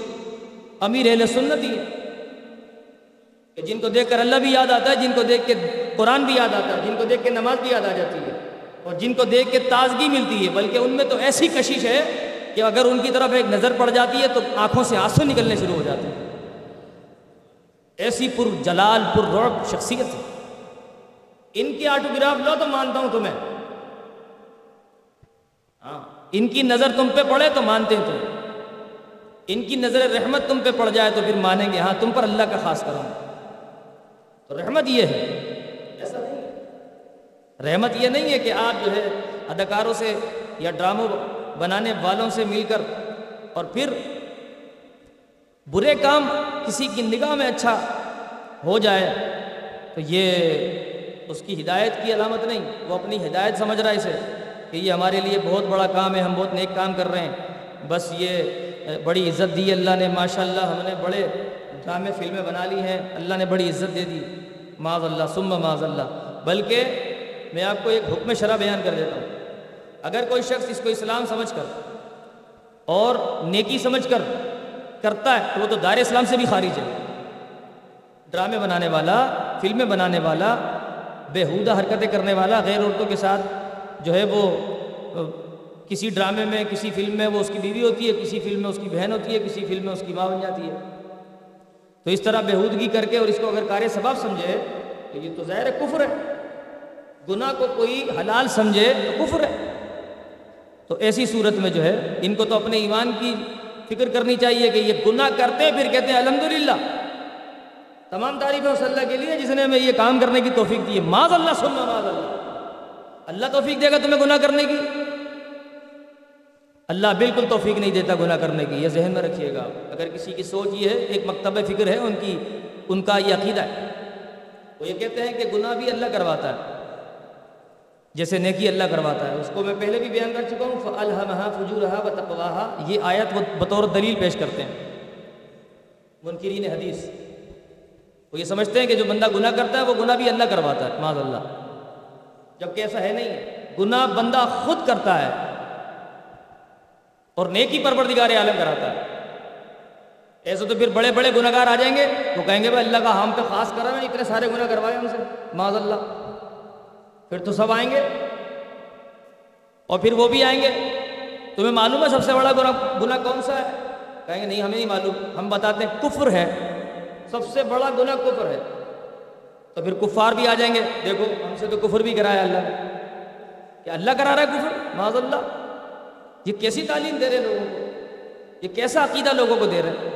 امیر اہل سنت ہی ہے کہ جن کو دیکھ کر اللہ بھی یاد آتا ہے، جن کو دیکھ کے قرآن بھی یاد آتا ہے، جن کو دیکھ کے نماز بھی یاد آ جاتی ہے، اور جن کو دیکھ کے تازگی ملتی ہے، بلکہ ان میں تو ایسی کشش ہے کہ اگر ان کی طرف ایک نظر پڑ جاتی ہے تو آنکھوں سے آنسو نکلنے شروع ہو جاتے ہیں۔ ایسی پر جلال، پر رعب شخصیت ہے۔ ان کی آٹوگراف لو تو مانتا ہوں تمہیں۔ ہاں ان کی نظر تم پہ پڑے تو مانتے ہیں تم ان کی نظر رحمت تم پہ پڑ جائے تو پھر مانیں گے۔ ہاں تم پر اللہ کا خاص کروں تو رحمت یہ ہے۔ ایسا نہیں۔ رحمت یہ نہیں ہے کہ آپ جو ہے اداکاروں سے یا ڈراموں بنانے والوں سے مل کر اور پھر برے کام کسی کی نگاہ میں اچھا ہو جائے تو یہ اس کی ہدایت کی علامت نہیں۔ وہ اپنی ہدایت سمجھ رہا ہے اسے کہ یہ ہمارے لیے بہت بڑا کام ہے، ہم بہت نیک کام کر رہے ہیں۔ بس یہ بڑی عزت دی، اللہ نے ماشاء اللہ ہم نے بڑے ڈرامے فلمیں بنا لی ہیں۔ اللہ نے بڑی عزت دے دی۔ معاذ اللہ سم معاذ اللہ بلکہ میں آپ کو ایک حکم شرح بیان کر دیتا ہوں۔ اگر کوئی شخص اس کو اسلام سمجھ کر اور نیکی سمجھ کر کرتا ہے، تو وہ تو دار اسلام سے بھی خارج ہے۔ ڈرامے بنانے والا، فلمیں بنانے والا بےحودہ حرکتیں کرنے والا، غیر عورتوں کے ساتھ جو ہے وہ کسی ڈرامے میں، کسی فلم میں وہ اس کی بیوی ہوتی ہے، کسی فلم میں اس کی بہن ہوتی ہے، کسی فلم میں اس کی ماں بن جاتی ہے۔ تو اس طرح بےحودگی کر کے اور اس کو اگر کار سباب سمجھے، تو یہ تو ظاہر کفر ہے۔ گناہ کو کوئی حلال سمجھے تو کفر ہے۔ تو ایسی صورت میں جو ہے، ان کو تو اپنے ایمان کی فکر کرنی چاہیے کہ یہ گناہ کرتے ہیں پھر کہتے ہیں الحمدللہ۔ تمام تعریفیں اس اللہ کے لیے، جس نے ہمیں یہ کام کرنے کی توفیق دی ہے۔ معاذ اللہ، سننا معاذ اللہ۔ اللہ توفیق دے گا تمہیں گناہ کرنے کی۔ اللہ بالکل توفیق نہیں دیتا گناہ کرنے کی، یہ ذہن میں رکھیے گا۔ اگر کسی کی سوچ یہ ہے، ایک مکتب فکر ہے، ان کی، ان کا یہ عقیدہ ہے۔ وہ یہ کہتے ہیں کہ گناہ بھی اللہ کرواتا ہے۔ جیسے نیکی اللہ کرواتا ہے۔ اس کو میں پہلے بھی بیان کر چکا ہوں، فَأَلْهَمَهَا فُجُورَهَا وَتَقْوَاهَا۔ یہ آیت وہ بطور دلیل پیش کرتے ہیں۔ منکرین حدیث۔ وہ یہ سمجھتے ہیں کہ جو بندہ گناہ کرتا ہے، وہ گناہ بھی اللہ کرواتا ہے۔ معاذ اللہ۔ جبکہ ایسا ہے نہیں۔ گناہ بندہ خود کرتا ہے۔ اور نیکی پروردگار عالم کراتا ہے۔ ایسے تو پھر بڑے بڑے گناہ گار آ جائیں گے، وہ کہیں گے بھائی اللہ کا ہم پہ خاص کر رہے اتنے سارے گناہ کروائے ہم سے۔ معاذ اللہ پھر تو سب آئیں گے۔ اور پھر وہ بھی آئیں گے۔ تمہیں معلوم ہے سب سے بڑا گناہ گناہ کون سا ہے؟ کہیں گے نہیں، ہمیں نہیں معلوم۔ ہم بتاتے ہیں، کفر ہے۔ سب سے بڑا گناہ کفر ہے۔ تو پھر کفار بھی آ جائیں گے۔ دیکھو، ہم سے تو کفر بھی کرایا اللہ نے۔ کہ اللہ کرا رہا ہے کفر؟ معاذ اللہ یہ کیسی تعلیم دے رہے لوگوں کو؟ یہ کیسا عقیدہ لوگوں کو دے رہے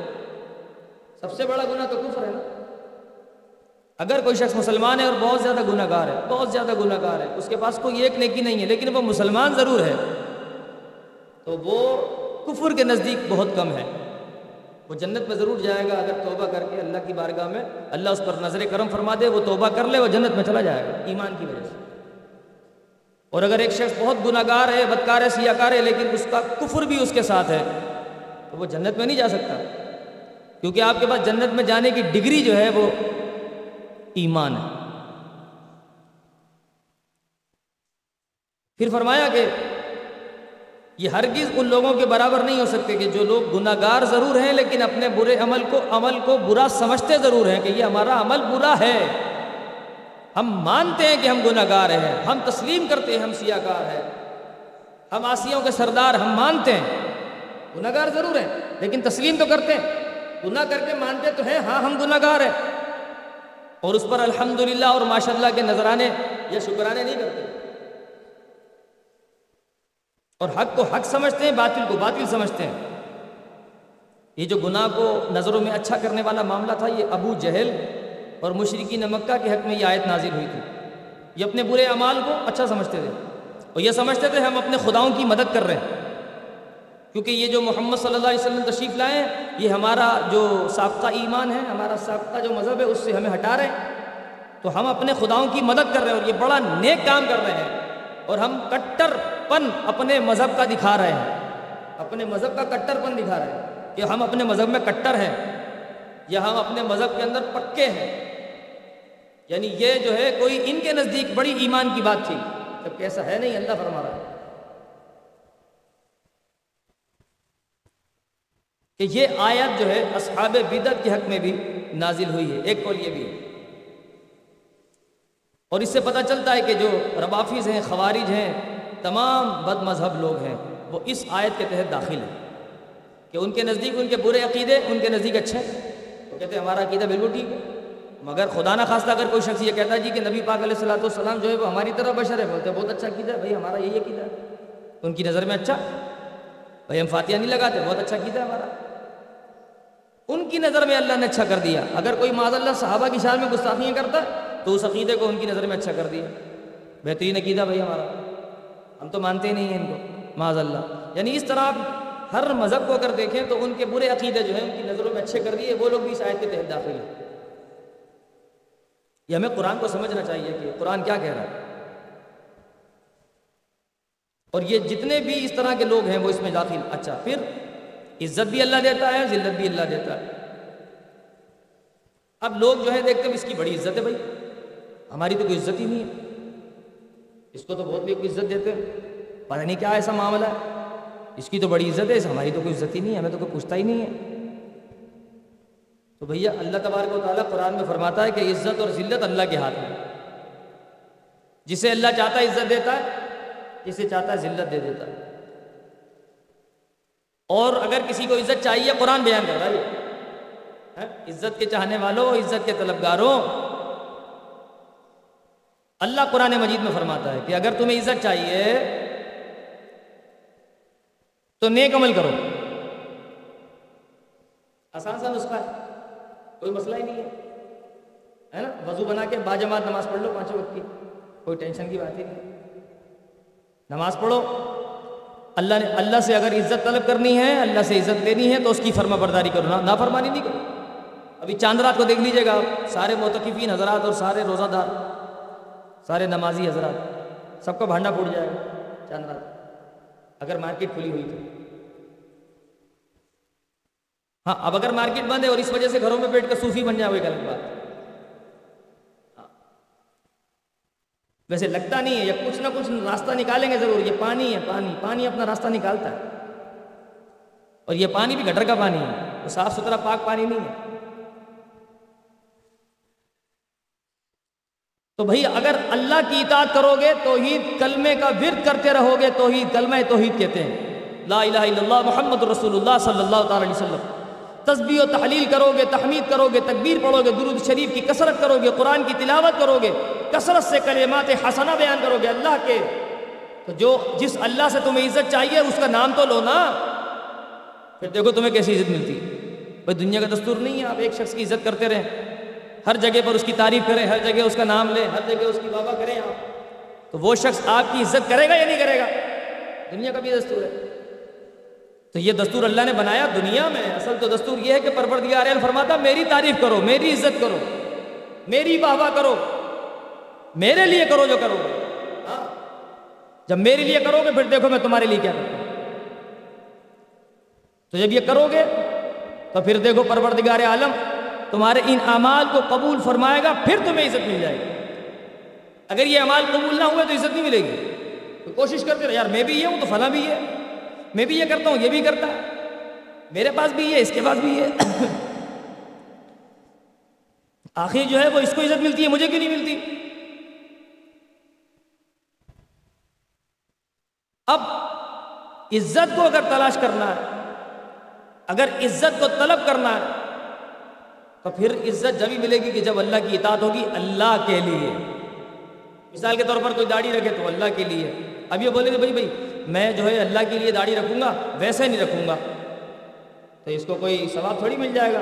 سب سے بڑا گناہ تو کفر ہے نا؟ اگر کوئی شخص مسلمان ہے اور بہت زیادہ گناہ گار ہے، بہت زیادہ گناہ گار ہے، اس کے پاس کوئی ایک نیکی نہیں ہے، لیکن وہ مسلمان ضرور ہے، تو وہ کفر کے نزدیک بہت کم ہے۔ وہ جنت میں ضرور جائے گا اگر توبہ کر کے اللہ کی بارگاہ میں اللہ اس پر نظر کرم فرما دے، وہ توبہ کر لے، وہ جنت میں چلا جائے گا، ایمان کی وجہ سے۔ اور اگر ایک شخص بہت گناہ گار ہے بدکار ہے سیاہ کار ہے لیکن اس کا کفر بھی اس کے ساتھ ہے، تو وہ جنت میں نہیں جا سکتا۔ کیونکہ آپ کے پاس جنت میں جانے کی ڈگری جو ہے، وہ ایمان ہے۔ پھر فرمایا کہ یہ ہرگز ان لوگوں کے برابر نہیں ہو سکتے کہ جو لوگ گناہ گار ضرور ہیں، لیکن اپنے برے عمل کو عمل کو برا سمجھتے ضرور ہیں کہ یہ ہمارا عمل برا ہے۔ ہم مانتے ہیں کہ ہم گناہ گار ہیں، ہم تسلیم کرتے ہیں، ہم سیاہ کار ہیں۔ ہم آسیوں کے سردار ہم مانتے ہیں۔ گناہ گار ضرور ہیں، لیکن تسلیم تو کرتے ہیں۔ گناہ کر کے مانتے تو ہیں ہاں ہم گناہ گار ہیں۔ اور اس پر الحمدللہ اور ماشاء اللہ کے نذرانے یا شکرانے نہیں کرتے۔ اور حق کو حق سمجھتے ہیں، باطل کو باطل سمجھتے ہیں۔ یہ جو گناہ کو نظروں میں اچھا کرنے والا معاملہ تھا، یہ ابو جہل اور مشرقین مکہ کے حق میں یہ آیت نازل ہوئی تھی۔ یہ اپنے برے اعمال کو اچھا سمجھتے تھے۔ اور یہ سمجھتے تھے ہم اپنے خداؤں کی مدد کر رہے ہیں۔ کیونکہ یہ جو محمد صلی اللہ علیہ وسلم تشریف لائے ہیں، یہ ہمارا جو سابقہ ایمان ہے، ہمارا سابقہ جو مذہب ہے، اس سے ہمیں ہٹا رہے ہیں۔ تو ہم اپنے خداؤں کی مدد کر رہے ہیں اور یہ بڑا نیک کام کر رہے ہیں۔ اور ہم کٹر پن اپنے مذہب کا دکھا رہے ہیں۔ اپنے مذہب کا کٹر پن دکھا رہے ہیں کہ ہم اپنے مذہب میں کٹر ہیں یا ہم اپنے مذہب کے اندر پکے ہیں۔ یعنی یہ جو ہے کوئی ان کے نزدیک بڑی ایمان کی بات تھی۔ جبکہ ایسا ہے نہیں، اللہ فرما رہا ہے۔ کہ یہ آیت جو ہے اصحاب بدت کے حق میں بھی نازل ہوئی ہے، ایک قول یہ بھی۔ ہے اور اس سے پتہ چلتا ہے کہ جو ربافظ ہیں، خوارج ہیں، تمام بد مذہب لوگ ہیں، وہ اس آیت کے تحت داخل ہیں۔ کہ ان کے نزدیک ان کے برے عقیدے، ان کے نزدیک اچھے ہیں۔ وہ کہتے ہیں ہمارا عقیدہ بالکل ٹھیک ہے۔ مگر خدا نہ خواستہ اگر کوئی شخص یہ کہتا ہے جی کہ نبی پاک علیہ السلّۃ والسلام جو ہے وہ ہماری طرح بشر ہے بولتے ہیں بہت اچھا عقیدہ ہے، بھائی ہمارا یہی عقیدہ ہے۔ ان کی نظر میں اچھا؟ بھائی ہم فاتحہ نہیں لگاتے، بہت اچھا عقیدہ ہے ہمارا۔ ان کی نظر میں اللہ نے اچھا کر دیا۔ اگر کوئی معذ اللہ صحابہ کی شان میں گستاخیاں کرتا ہے تو اس عقیدے کو ان کی نظر میں اچھا کر دیا۔ بہترین عقیدہ بھائی ہمارا۔ ہم تو مانتے ہی نہیں ہیں ان کو، معاذ اللہ۔ یعنی اس طرح آپ ہر مذہب کو اگر دیکھیں تو ان کے برے عقیدے جو ہیں ان کی نظروں میں اچھے کر دیے، وہ لوگ بھی اس آیت کے تحت داخل ہیں۔ یہ ہمیں قرآن کو سمجھنا چاہیے کہ قرآن کیا کہہ رہا ہے۔ اور یہ جتنے بھی اس طرح کے لوگ ہیں وہ اس میں داخل۔ اچھا پھر عزت بھی اللہ دیتا ہے، ذلت بھی اللہ دیتا ہے۔ اب لوگ جو ہے دیکھتے ہیں، اس کی بڑی عزت ہے بھائی۔ ہماری تو کوئی عزت ہی نہیں ہے۔ اس کو تو بہت بھی کوئی عزت دیتے ہیں۔ پتہ نہیں کیا ایسا معاملہ ہے۔ اس کی تو بڑی عزت ہے ہماری تو کوئی عزت ہی نہیں ہے، ہمیں تو کوئی پوچھتا ہی نہیں ہے۔ تو بھیا اللہ تبارک و تعالیٰ قرآن میں فرماتا ہے کہ عزت اور ذلت اللہ کے ہاتھ میں جسے اللہ چاہتا ہے عزت دیتا ہے، جسے چاہتا ہے ذلت دے دیتا ہے۔ اور اگر کسی کو عزت چاہیے، قرآن بیان کر رہا ہے۔ ہاں، عزت کے چاہنے والوں، عزت کے طلبگاروں۔ اللہ قرآن مجید میں فرماتا ہے کہ اگر تمہیں عزت چاہیے، تو نیک عمل کرو۔ آسان سا نسخہ ہے۔ کوئی مسئلہ ہی نہیں ہے۔ نا؟ وضو بنا کے باجماعت نماز پڑھ لو پانچوں وقت کی۔ کوئی ٹینشن کی بات ہی نہیں۔ نماز پڑھو۔ اللہ نے، اللہ سے اگر عزت طلب کرنی ہے، اللہ سے عزت لینی ہے تو اس کی فرما برداری کرو۔ نا فرمانی نہیں کرو۔ ابھی چاند رات کو دیکھ لیجیے گا سارے موتقفین حضرات اور سارے روزہ دار سارے نمازی حضرات، سب کا بھانڈا پھوٹ جائے گا چاند رات۔ اگر مارکیٹ کھلی ہوئی تو۔ ہاں اب اگر مارکیٹ بند ہے اور اس وجہ سے گھروں میں بیٹھ کر صوفی بن جائے، وہ ایک الگ بات۔ ہاں۔ ویسے لگتا نہیں ہے، یا کچھ نہ کچھ راستہ نکالیں گے ضرور، یہ پانی ہے، پانی پانی اپنا راستہ نکالتا ہے۔ اور یہ پانی بھی گٹر کا پانی ہے، وہ صاف ستھرا پاک پانی نہیں ہے۔ تو بھائی، اگر اللہ کی اطاعت کرو گے توحید کلمے کا ورد کرتے رہو گے توحید کلمہ توحید کہتے ہیں۔ لا الہ الا اللہ محمد رسول اللہ صلی اللہ تعالی علیہ وسلم۔ تسبیح و تحلیل کرو گے تحمید کرو گے تکبیر پڑھو گے درود شریف کی کثرت کرو گے قرآن کی تلاوت کرو گے کثرت سے کلمات حسنہ بیان کرو گے اللہ کے۔ تو جو جس اللہ سے تمہیں عزت چاہیے، اس کا نام تو لو نا۔ پھر دیکھو تمہیں کیسی عزت ملتی۔ ہے بھائی دنیا کا دستور نہیں ہے، آپ ایک شخص کی عزت کرتے رہیں۔ ہر جگہ پر اس کی تعریف کریں، ہر جگہ اس کا نام لیں، ہر جگہ اس کی بابا کریں آپ۔ تو وہ شخص آپ کی عزت کرے گا یا نہیں کرے گا؟ دنیا کا بھی دستور ہے۔ تو یہ دستور اللہ نے بنایا دنیا میں۔ اصل تو دستور یہ ہے کہ پروردگار فرماتا میری تعریف کرو، میری عزت کرو، میری واہ واہ کرو، میرے لیے کرو جو کرو۔ گے جب میرے لیے کرو گے، پھر دیکھو میں تمہارے لیے کیا کرتا ہوں۔ تو جب یہ کرو گے، تو پھر دیکھو پروردگار عالم تمہارے ان اعمال کو قبول فرمائے گا، پھر تمہیں عزت مل جائے گی۔ اگر یہ اعمال قبول نہ ہوئے تو عزت نہیں ملے گی۔ تو کوشش کرتے رہے یار میں بھی یہ ہوں تو فلاں بھی ہے میں بھی یہ کرتا ہوں، یہ بھی کرتا۔ ہے میرے پاس بھی ہے اس کے پاس بھی ہے آخر جو ہے وہ اس کو عزت ملتی ہے، مجھے کیوں نہیں ملتی؟ اب عزت کو اگر تلاش کرنا ہے، اگر عزت کو طلب کرنا ہے، تو پھر عزت جبھی ملے گی کہ جب اللہ کی اطاعت ہوگی، اللہ کے لیے۔ مثال کے طور پر کوئی داڑھی رکھے تو اللہ کے لیے۔ اب یہ بولے کہ بھائی بھائی میں جو ہے اللہ کے لیے داڑھی رکھوں گا، ویسے نہیں رکھوں گا۔ تو اس کو کوئی ثواب تھوڑی مل جائے گا۔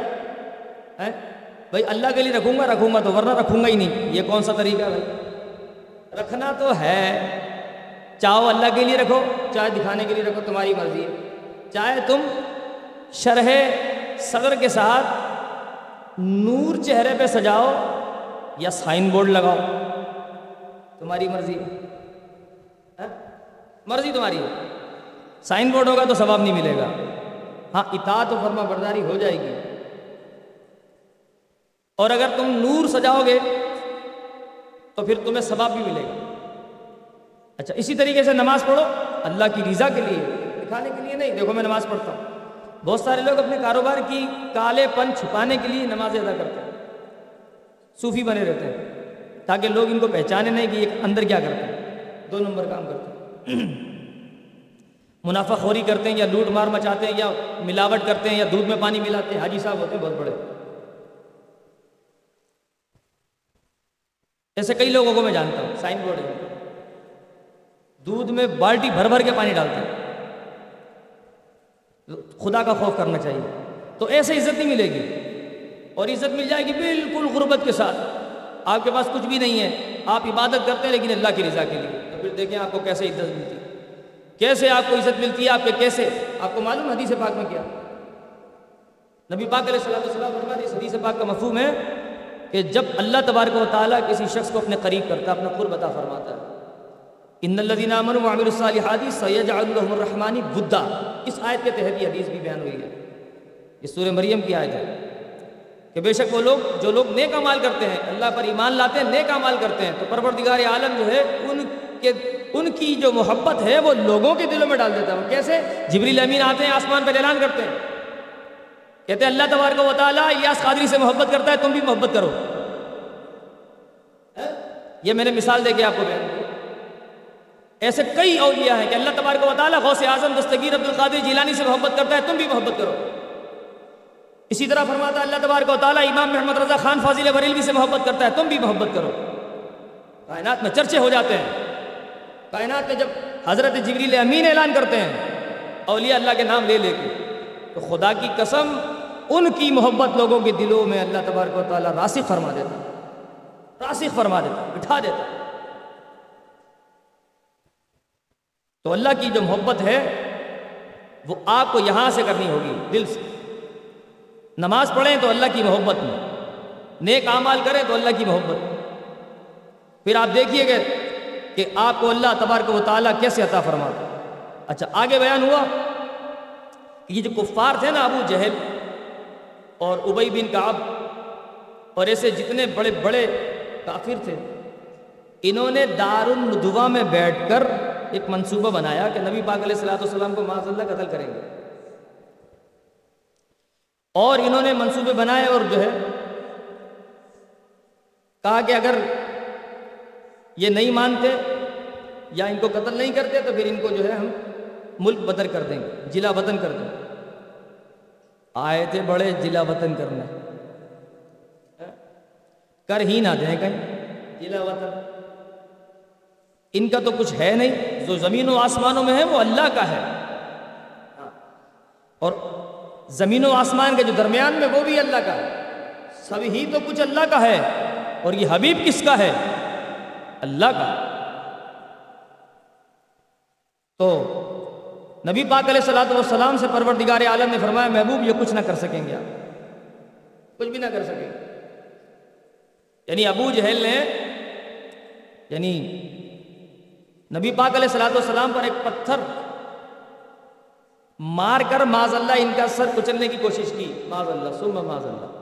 بھائی اللہ کے لیے رکھوں گا رکھوں گا تو ورنہ رکھوں گا ہی نہیں۔ یہ کون سا طریقہ ہے؟ رکھنا تو ہے۔ چاہو اللہ کے لیے رکھو، چاہے دکھانے کے لیے رکھو، تمہاری مرضی ہے۔ چاہے تم شرح صدر کے ساتھ نور چہرے پہ سجاؤ یا سائن بورڈ لگاؤ، تمہاری مرضی ہاں؟ مرضی تمہاری ہے سائن بورڈ ہوگا تو ثواب نہیں ملے گا۔ ہاں اطاعت و فرما برداری ہو جائے گی۔ اور اگر تم نور سجاؤ گے تو پھر تمہیں ثواب بھی ملے گا۔ اچھا اسی طریقے سے نماز پڑھو۔ اللہ کی رضا کے لیے، دکھانے کے لیے نہیں۔ دیکھو، میں نماز پڑھتا ہوں۔ بہت سارے لوگ اپنے کاروبار کی کالے پن چھپانے کے لیے نماز ادا کرتے ہیں۔ صوفی بنے رہتے ہیں تاکہ لوگ ان کو پہچانے نہیں کہ یہ اندر کیا کرتے ہیں۔ دو نمبر کام کرتے ہیں۔ (clears throat) منافع خوری کرتے ہیں یا لوٹ مار مچاتے ہیں یا ملاوٹ کرتے ہیں یا دودھ میں پانی ملاتے ہیں، حاجی صاحب ہوتے ہیں، بہت بڑے۔ ایسے کئی لوگوں کو میں جانتا ہوں، سائن بورڈ ہے۔ دودھ میں بالٹی بھر بھر کے پانی ڈالتے ہیں۔ خدا کا خوف کرنا چاہیے۔ تو ایسے عزت نہیں ملے گی۔ اور عزت مل جائے گی بالکل غربت کے ساتھ۔ آپ کے پاس کچھ بھی نہیں ہے۔ آپ عبادت کرتے ہیں لیکن اللہ کی رضا کے لیے۔ پھر دیکھیں آپ کو کیسے عزت ملتی کیسے آپ کو عزت ملتی ہے، آپ کے کیسے؟ آپ کو معلوم حدیث پاک میں کیا؟ نبی پاک علیہ السلام السلام اس حدیث پاک کا مفہوم ہے کہ جب اللہ تبارک و تعالیٰ کسی شخص کو اپنے قریب کرتا اپنا قرب عطا فرماتا ہے۔ ان الذين امنوا وعملوا الصالحات سيجعل لهم الرحمن ودا اس آیت کے تحت یہ حدیث بھی بیان ہوئی ہے۔ یہ سورہ مریم کی آیت ہے کہ بے شک وہ لوگ، جو لوگ نیک عمال کرتے ہیں، اللہ پر ایمان لاتے ہیں، نیک عمال کرتے ہیں، تو پروردگار عالم جو ہے، ان کے ان کی جو محبت ہے وہ لوگوں کے دلوں میں ڈال دیتا ہے۔ وہ کیسے؟ جبریل امین آتے ہیں، آسمان پہ اعلان کرتے ہیں۔ کہتے ہیں، اللہ تبارک و تعالیٰ الیاس قادری سے محبت کرتا ہے، تم بھی محبت کرو۔ ہاں؟ یہ میں نے مثال دے کے آپ کو بیان ایسے کئی اولیاء ہیں کہ اللہ تبارک و تعالیٰ غوث اعظم دستگیر عبد القادر جیلانی سے محبت کرتا ہے، تم بھی محبت کرو۔ اسی طرح فرماتا ہے، اللہ تبارک و تعالیٰ امام محمد رضا خان فاضل بریلوی سے محبت کرتا ہے، تم بھی محبت کرو۔ کائنات میں چرچے ہو جاتے ہیں۔ کائنات میں جب حضرت جبریل امین اعلان کرتے ہیں، اولیاء اللہ کے نام لے لے کے، تو خدا کی قسم ان کی محبت لوگوں کے دلوں میں اللہ تبارک و تعالیٰ راسخ فرما دیتا راسخ فرما دیتا بٹھا دیتا تو اللہ کی جو محبت ہے، وہ آپ کو یہاں سے کرنی ہوگی، دل سے۔ نماز پڑھیں تو اللہ کی محبت میں، نیک اعمال کریں تو اللہ کی محبت پھر آپ دیکھیے گا کہ آپ کو اللہ تبارک و تعالیٰ کیسے عطا فرماتا اچھا آگے بیان ہوا کہ یہ جو کفار تھے نا ابو جہل اور ابئی بن کعب اور ایسے جتنے بڑے بڑے کافر تھے، انہوں نے دار الدوا میں بیٹھ کر ایک منصوبہ بنایا کہ نبی پاک علیہ السلاۃ والسلام کو معاذ اللہ قتل کریں گے۔ اور انہوں نے منصوبے بنائے اور جو ہے کہا کہ اگر یہ نہیں مانتے یا ان کو قتل نہیں کرتے تو پھر ان کو جو ہے ہم ملک بدر کر دیں گے جلا وطن کر دیں گے۔ آئے تھے بڑے جلا وطن کرنے۔ کر ہی نہ دیں کہیں۔ جلا وطن۔ ان کا تو کچھ ہے نہیں، جو زمین و آسمانوں میں ہے وہ اللہ کا ہے۔ اور زمین و آسمان کے جو درمیان میں وہ بھی اللہ کا ہے۔ سب ہی تو کچھ اللہ کا ہے۔ اور یہ حبیب کس کا ہے؟ اللہ کا۔ تو نبی پاک علیہ صلاۃ والسلام سے پروردگار عالم نے فرمایا، محبوب یہ کچھ نہ کر سکیں گے آپ۔ کچھ بھی نہ کر سکیں۔ گے یعنی ابو جہل نے یعنی نبی پاک علیہ صلاۃ والسلام پر ایک پتھر مار کر معاذ اللہ ان کا سر کچلنے کی کوشش کی۔ معاذ اللہ سم معاذ اللہ۔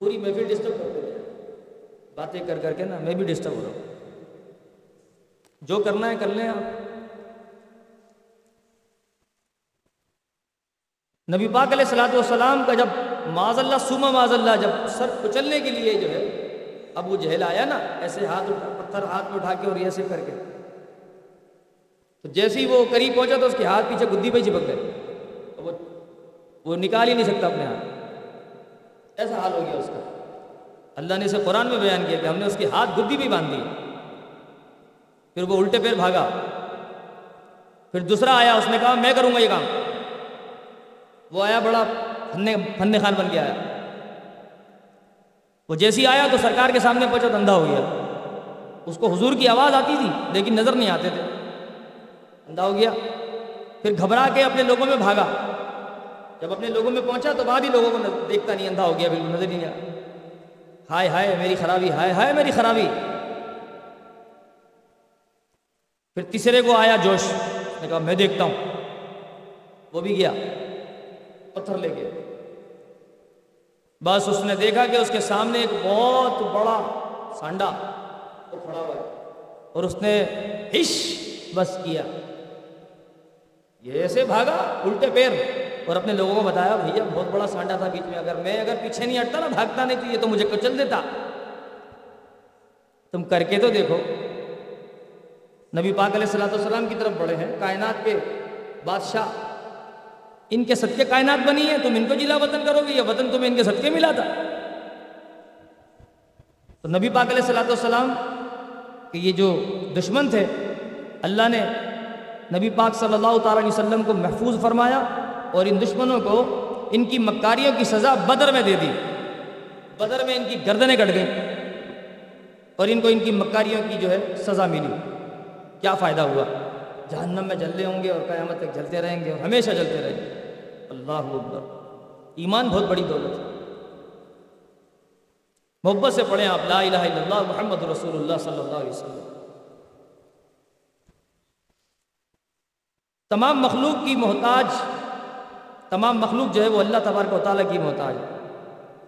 پوری محفل ڈسٹرب کرتے باتیں کر کر کے نا میں بھی ڈسٹرب ہو رہا ہوں۔ جو کرنا ہے کر لیں آپ۔ نبی پاک علیہ السلاۃ والسلام کا جب معاذ اللہ سما معاذ اللہ جب سر کچلنے کے لیے جو ہے، ابو جہل آیا نا، ایسے ہاتھ اٹھا، پتھر ہاتھ میں اٹھا کے اور ایسے کر کے۔ تو جیسے ہی وہ قریب پہنچا تو اس کے ہاتھ پیچھے گدی پہ چپک گئے۔ وہ وہ نکال ہی نہیں سکتا اپنے ہاتھ۔ ایسا حال ہو گیا اس کا۔ اللہ نے اسے قرآن میں بیان کیا کہ ہم نے اس کے ہاتھ گدی بھی باندھ دی پھر وہ الٹے پیر بھاگا۔ پھر دوسرا آیا، اس نے کہا، میں کروں گا یہ کام۔ وہ آیا بڑا فن خان بن کے آیا۔ وہ جیسی آیا تو سرکار کے سامنے پہنچا تو اندھا ہو گیا۔ اس کو حضور کی آواز آتی تھی، لیکن نظر نہیں آتے تھے۔ اندھا ہو گیا۔ پھر گھبرا کے اپنے لوگوں میں بھاگا۔ جب اپنے لوگوں میں پہنچا تو بعد ہی لوگوں کو دیکھتا نہیں، اندھا ہو گیا، بالکل نظر نہیں آیا۔ ہائے ہائے میری خرابی، ہائے ہائے میری خرابی۔ پھر تیسرے کو آیا جوش نے کہا، میں دیکھتا ہوں۔ وہ بھی گیا، پتھر لے گیا بس اس نے دیکھا کہ اس کے سامنے ایک بہت بڑا سانڈا وہ کھڑا ہوا ہے۔ اور اس نے ہش بس کیا۔ یہ ایسے بھاگا، الٹے پیر۔ اور اپنے لوگوں کو بتایا، بھیا، بہت بڑا سانڈا تھا بیچ میں، اگر میں اگر پیچھے نہیں ہٹتا نا، بھاگتا نہیں تو یہ تو مجھے کچل دیتا. تم کر کے تو دیکھو، نبی پاک علیہ السلام والسلام کی طرف بڑے ہیں، کائنات کے بادشاہ، ان کے صدقے کائنات بنی ہے تم ان کو جلا وطن کرو گے یا وطن تمہیں ان کے صدقے ملا تھا. تو نبی پاک علیہ السلام والسلام کہ یہ جو دشمن تھے، اللہ نے نبی پاک صلی اللہ تعالیٰ علیہ وسلم کو محفوظ فرمایا اور ان دشمنوں کو ان کی مکاریوں کی سزا بدر میں دے دی۔ بدر میں ان کی گردنیں کٹ گئیں اور ان کو ان کی مکاریوں کی جو ہے سزا ملی۔ کیا فائدہ ہوا؟ جہنم میں جلتے ہوں گے اور قیامت تک جلتے رہیں گے اور ہمیشہ جلتے رہیں گے۔ اللہ اکبر۔ ایمان بہت بڑی دولت ہے۔ محبت سے پڑھیں آپ، لا الہ الا اللہ، محمد رسول اللہ صلی اللہ علیہ وسلم۔ تمام مخلوق کی محتاج تمام مخلوق جو ہے وہ اللہ تبارک و تعالیٰ کی محتاج ہے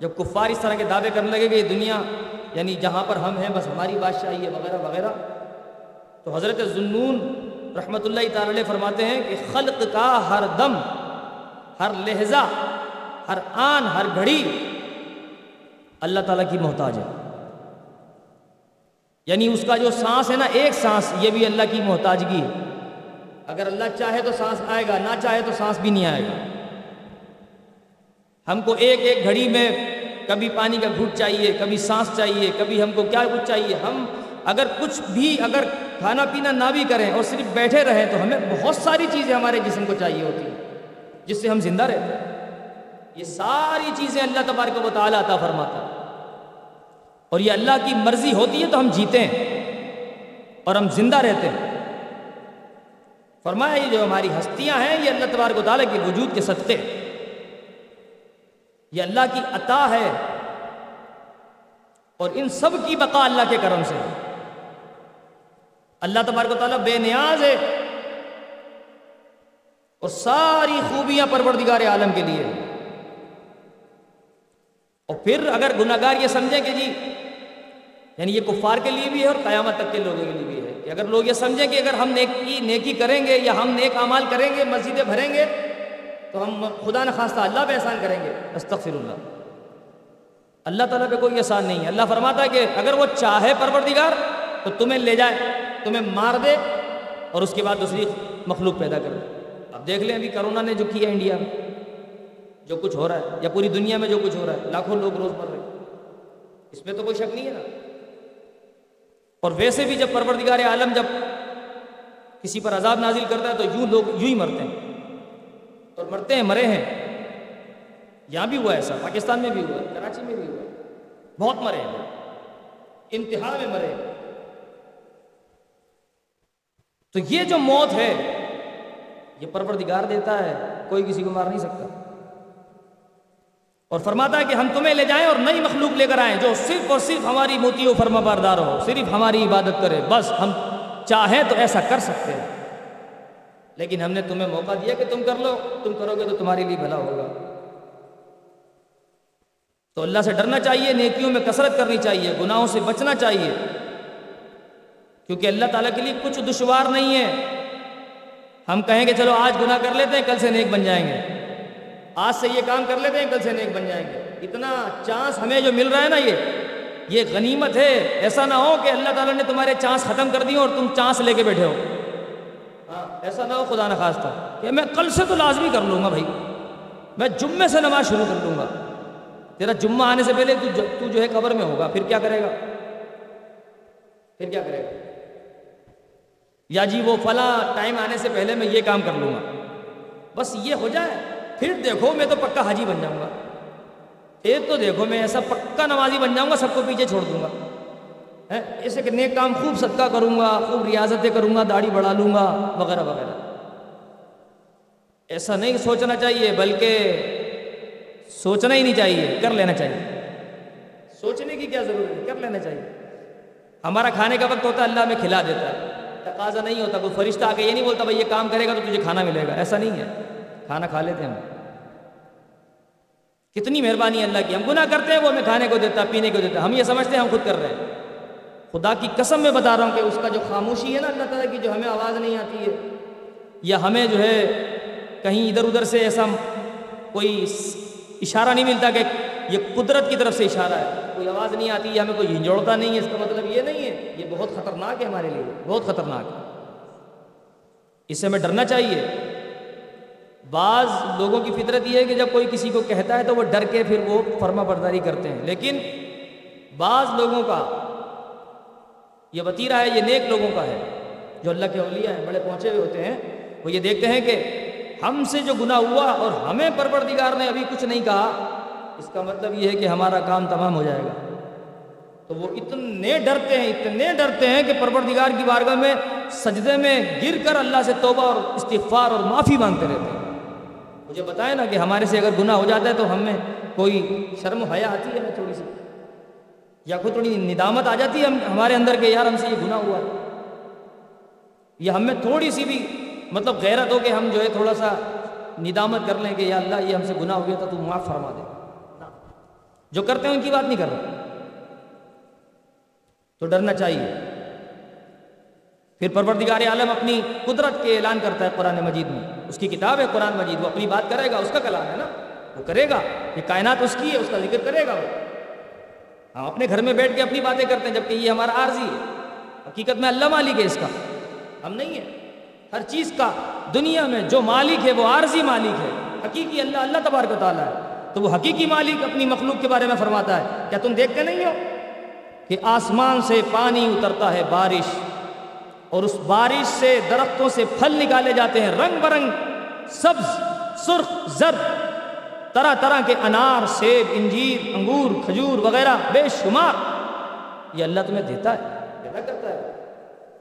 جب کفار اس طرح کے دعوے کرنے لگے کہ یہ دنیا یعنی جہاں پر ہم ہیں، بس ہماری بادشاہی ہے، وغیرہ وغیرہ۔ تو حضرت ذنون رحمۃ اللہ تعالی فرماتے ہیں کہ خلق کا ہر دم، ہر لہجہ، ہر آن، ہر گھڑی اللہ تعالیٰ کی محتاج ہے۔ یعنی اس کا جو سانس ہے نا، ایک سانس، یہ بھی اللہ کی محتاجگی ہے۔ اگر اللہ چاہے تو سانس آئے گا، نہ چاہے تو سانس بھی نہیں آئے گا۔ ہم کو ایک ایک گھڑی میں کبھی پانی کا گھوٹ چاہیے، کبھی سانس چاہیے، کبھی ہم کو کیا کچھ چاہیے۔ ہم اگر کچھ بھی اگر کھانا پینا نہ بھی کریں اور صرف بیٹھے رہیں تو ہمیں بہت ساری چیزیں ہمارے جسم کو چاہیے ہوتی ہیں، جس سے ہم زندہ رہتے ہیں۔ یہ ساری چیزیں اللہ تبارک و تعالیٰ عطا فرماتا ہے۔ اور یہ اللہ کی مرضی ہوتی ہے تو ہم جیتے ہیں اور ہم زندہ رہتے ہیں۔ فرمایا یہ جو ہماری ہستیاں ہیں، یہ اللہ تبارک و تعالیٰ کے وجود کے صدقے یہ اللہ کی عطا ہے اور ان سب کی بقا اللہ کے کرم سے۔ ہے اللہ تبارک و تعالیٰ بے نیاز ہے اور ساری خوبیاں پروردگار عالم کے لیے۔ اور پھر اگر گناہ گار یہ سمجھیں کہ جی یعنی یہ کفار کے لیے بھی ہے اور قیامت تک کے لوگوں کے لیے بھی ہے۔ کہ اگر لوگ یہ سمجھیں کہ اگر ہم نیکی نیکی کریں گے یا ہم نیک اعمال کریں گے، مسجدیں بھریں گے تو ہم خدا نخواستہ اللہ پہ احسان کریں گے۔ استغفر اللہ اللہ تعالیٰ پہ کوئی احسان نہیں ہے۔ اللہ فرماتا ہے کہ اگر وہ چاہے پروردگار تو تمہیں لے جائے، تمہیں مار دے اور اس کے بعد دوسری مخلوق پیدا کر دے اب دیکھ لیں ابھی کرونا نے جو کیا انڈیا میں، جو کچھ ہو رہا ہے یا پوری دنیا میں جو کچھ ہو رہا ہے، لاکھوں لوگ روز مر رہے ہیں۔ اس میں تو کوئی شک نہیں ہے نا۔ اور ویسے بھی جب پروردگار عالم جب کسی پر عذاب نازل کرتا ہے تو یوں لوگ، یوں ہی مرتے ہیں۔ اور مرتے ہیں، مرے ہیں۔ یہاں بھی ہوا ایسا، پاکستان میں بھی ہوا کراچی میں بھی ہوا بہت مرے ہیں۔ انتہا میں مرے ہیں۔ تو یہ جو موت ہے، یہ پروردگار دیتا ہے، کوئی کسی کو مار نہیں سکتا۔ اور فرماتا ہے کہ ہم تمہیں لے جائیں اور نئی مخلوق لے کر آئیں جو صرف اور صرف ہماری موتی و فرما باردار ہو، صرف ہماری عبادت کرے۔ بس ہم چاہیں تو ایسا کر سکتے ہیں۔ لیکن ہم نے تمہیں موقع دیا کہ تم کر لو، تم کرو گے تو تمہارے لیے بھلا ہوگا۔ تو اللہ سے ڈرنا چاہیے، نیکیوں میں کثرت کرنی چاہیے، گناہوں سے بچنا چاہیے۔ کیونکہ اللہ تعالیٰ کے لیے کچھ دشوار نہیں ہے۔ ہم کہیں کہ چلو آج گناہ کر لیتے ہیں، کل سے نیک بن جائیں گے۔ آج سے یہ کام کر لیتے ہیں، کل سے نیک بن جائیں گے۔ اتنا چانس ہمیں جو مل رہا ہے نا یہ یہ غنیمت ہے۔ ایسا نہ ہو کہ اللہ تعالیٰ نے تمہارے چانس ختم کر دی اور تم چانس لے کے بیٹھے ہو۔ ایسا نہ ہو خدا نخواستہ کہ میں کل سے تو لازمی کر لوں گا بھائی۔ میں جمعے سے نماز شروع کر دوں گا۔ تیرا جمعہ آنے سے پہلے تو جو ہے قبر میں ہوگا، پھر کیا کرے گا؟ پھر کیا کرے گا؟ یا جی وہ فلاں ٹائم آنے سے پہلے میں یہ کام کر لوں گا۔ بس یہ ہو جائے۔ پھر دیکھو میں تو پکا حاجی بن جاؤں گا۔ پھر تو دیکھو میں ایسا پکا نمازی بن جاؤں گا، سب کو پیچھے چھوڑ دوں گا۔ ایسے کہ نیک کام خوب صدقہ کروں گا، خوب ریاضتیں کروں گا، داڑھی بڑھا لوں گا، وغیرہ وغیرہ۔ ایسا نہیں سوچنا چاہیے، بلکہ سوچنا ہی نہیں چاہیے، کر لینا چاہیے۔ سوچنے کی کیا ضرورت ہے؟ کر لینا چاہیے۔ ہمارا کھانے کا وقت ہوتا ہے، اللہ میں کھلا دیتا ہے۔ تقاضا نہیں ہوتا، کوئی فرشتہ آ کے یہ نہیں بولتا، بھائی یہ کام کرے گا تو تجھے کھانا ملے گا۔ ایسا نہیں ہے۔ کھانا کھا لیتے ہیں ہم۔ کتنی مہربانی اللہ کی۔ ہم گناہ کرتے ہیں، وہ ہمیں کھانے کو دیتا پینے کو دیتا ہم یہ سمجھتے ہیں، ہم خود کر رہے ہیں۔ خدا کی قسم میں بتا رہا ہوں کہ اس کا جو خاموشی ہے نا اللہ تعالیٰ کی، جو ہمیں آواز نہیں آتی ہے، یا ہمیں جو ہے کہیں ادھر ادھر سے ایسا کوئی اشارہ نہیں ملتا کہ یہ قدرت کی طرف سے اشارہ ہے، کوئی آواز نہیں آتی ہے ہمیں کوئی ہنجوڑتا نہیں ہے، اس کا مطلب یہ نہیں ہے، یہ بہت خطرناک ہے ہمارے لیے، بہت خطرناک ہے۔ اس سے ہمیں ڈرنا چاہیے۔ بعض لوگوں کی فطرت یہ ہے کہ جب کوئی کسی کو کہتا ہے تو وہ ڈر کے پھر وہ فرما برداری کرتے ہیں۔ لیکن بعض لوگوں کا یہ وطیرہ ہے، یہ نیک لوگوں کا ہے۔ جو اللہ کے اولیاء ہیں، بڑے پہنچے ہوئے ہوتے ہیں، وہ یہ دیکھتے ہیں کہ ہم سے جو گناہ ہوا اور ہمیں پروردگار نے ابھی کچھ نہیں کہا، اس کا مطلب یہ ہے کہ ہمارا کام تمام ہو جائے گا۔ تو وہ اتنے ڈرتے ہیں، اتنے ڈرتے ہیں کہ پروردگار کی بارگاہ میں سجدے میں گر کر اللہ سے توبہ اور استغفار اور معافی مانگتے رہتے ہیں۔ مجھے بتائیں نا کہ ہمارے سے اگر گناہ ہو جاتا ہے تو ہمیں کوئی شرم حیا آتی ہے ہمیں تھوڑی سی؟ یا کوئی تھوڑی ندامت آ جاتی ہے ہمارے اندر کہ یار ہم سے یہ گناہ ہوا یا ہمیں تھوڑی سی بھی مطلب غیرت ہو کہ ہم جو ہے تھوڑا سا ندامت کر لیں کہ یا اللہ یہ ہم سے گناہ ہو گیا تھا تو معاف فرما دے۔ جو کرتے ہیں ان کی بات نہیں کر رہا تو ڈرنا چاہیے۔ پھر پروردگار عالم اپنی قدرت کے اعلان کرتا ہے قرآن مجید میں۔ اس کی کتاب ہے قرآن مجید، وہ اپنی بات کرے گا، اس کا کلام ہے نا۔ وہ کرے گا۔ یہ کائنات اس کی ہے، اس کا ذکر کرے گا وہ۔ ہم اپنے گھر میں بیٹھ کے اپنی باتیں کرتے ہیں، جبکہ یہ ہمارا عارضی ہے۔ حقیقت میں اللہ مالک ہے اس کا۔ ہم نہیں ہیں۔ ہر چیز کا دنیا میں جو مالک ہے، وہ عارضی مالک ہے۔ حقیقی اللہ اللہ تبارک و تعالیٰ ہے۔ تو وہ حقیقی مالک اپنی مخلوق کے بارے میں فرماتا ہے۔ کیا تم دیکھتے نہیں ہو کہ آسمان سے پانی اترتا ہے بارش اور اس بارش سے درختوں سے پھل نکالے جاتے ہیں؟ رنگ برنگ سبز، سرخ، زرد۔ طرح طرح کے انار، سیب، انجیر، انگور، کھجور وغیرہ بے شمار۔ یہ اللہ تمہیں دیتا ہے پیدا کرتا ہے۔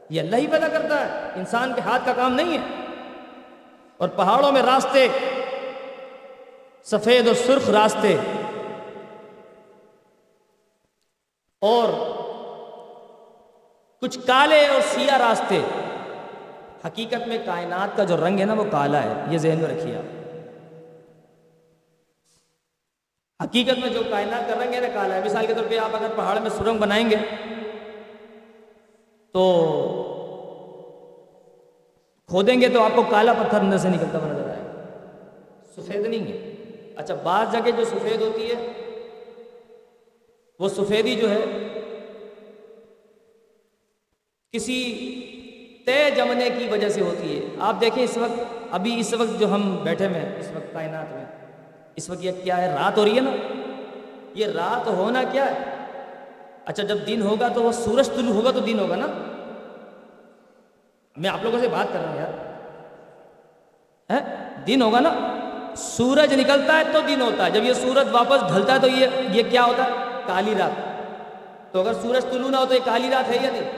یہ اللہ ہی پیدا کرتا ہے۔ انسان کے ہاتھ کا کام نہیں ہے۔ اور پہاڑوں میں راستے، سفید و سرخ راستے۔ اور کچھ کالے اور سیاہ راستے۔ حقیقت میں کائنات کا جو رنگ ہے نا، وہ کالا ہے۔ یہ ذہن میں رکھیے آپ۔ حقیقت میں جو کائنات کا رنگ ہے نا کالا ہے۔ مثال کے طور پہ آپ اگر پہاڑ میں سرنگ بنائیں گے، تو کھودیں گے تو آپ کو کالا پتھر اندر سے نکلتا ہوا نظر آئے گا۔ سفید نہیں ہے۔ اچھا بعض جگہ جو سفید ہوتی ہے، وہ سفیدی جو ہے، کسی طے جمنے کی وجہ سے ہوتی ہے۔ آپ دیکھیں اس وقت، ابھی اس وقت جو ہم بیٹھے میں اس وقت کائنات میں اس وقت یہ کیا ہے؟ رات ہو رہی ہے نا۔ یہ رات ہونا کیا ہے؟ اچھا جب دن ہوگا تو وہ سورج طلوع ہوگا تو دن ہوگا نا۔ میں آپ لوگوں سے بات کر رہا ہوں یار۔ دن ہوگا نا۔ سورج نکلتا ہے تو دن ہوتا ہے۔ جب یہ سورج واپس ڈھلتا ہے تو یہ یہ کیا ہوتا ہے؟ کالی رات۔ تو اگر سورج طلوع نہ ہو تو یہ کالی رات ہے یا نہیں؟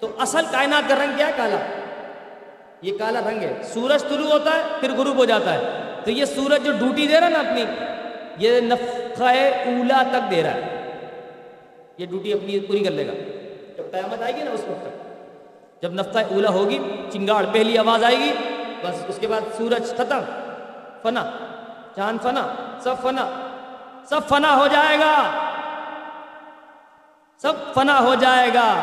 تو اصل کائنات کا رنگ کیا ہے؟ کالا۔ یہ کالا رنگ ہے۔ سورج طلوع ہوتا ہے، پھر غروب ہو جاتا ہے۔ تو یہ سورج جو ڈیوٹی دے رہا ہے نا اپنی، یہ نفقہ اولا تک دے رہا ہے۔ یہ ڈیوٹی اپنی پوری کر لے گا۔ جب قیامت آئے گی نا اس وقت تک، جب نفقہ اولا ہوگی، چنگاڑ، پہلی آواز آئے گی، بس اس کے بعد سورج ختم، فنا، چاند فنا، سب فنا سب فنا ہو جائے گا۔ سب فنا ہو جائے گا۔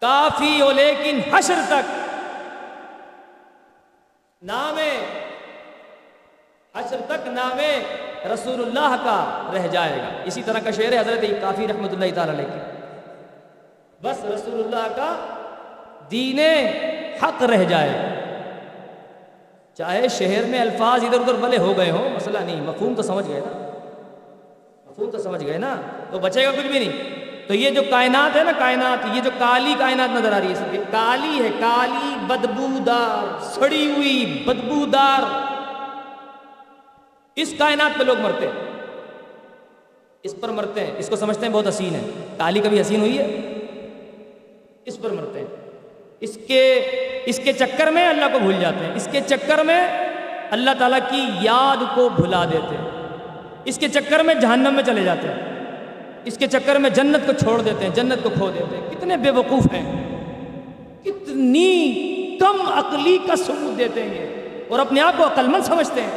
کافی ہو لیکن حشر تک۔ نام حشر تک نام رسول اللہ کا رہ جائے گا۔ اسی طرح کا شعر حضرت کافی رحمت اللہ تعالی علیہ بس رسول اللہ کا دین حق رہ جائے۔ چاہے شہر میں الفاظ ادھر ادھر بلے ہو گئے ہوں، مسئلہ نہیں، مفہوم تو سمجھ گئے نا۔ مفہوم تو سمجھ گئے نا، تو بچے گا کچھ بھی نہیں۔ تو یہ جو کائنات ہے نا، کائنات، یہ جو کالی کائنات نظر آ رہی ہے، سب کالی ہے، کالی بدبودار، سڑی ہوئی بدبودار۔ اس کائنات پہ لوگ مرتے ہیں۔ اس پر مرتے ہیں۔ اس کو سمجھتے ہیں بہت حسین ہے۔ کالی کبھی حسین ہوئی ہے؟ اس پر مرتے ہیں۔ اس کے اس کے چکر میں اللہ کو بھول جاتے ہیں۔ اس کے چکر میں اللہ تعالیٰ کی یاد کو بھلا دیتے ہیں۔ اس کے چکر میں جہنم میں چلے جاتے ہیں۔ اس کے چکر میں جنت کو چھوڑ دیتے ہیں، جنت کو کھو دیتے ہیں۔ کتنے بے وقوف ہیں۔ کتنی کم عقلی کا ثبوت دیتے ہیں یہ۔ اور اپنے آپ کو عقل مند سمجھتے ہیں۔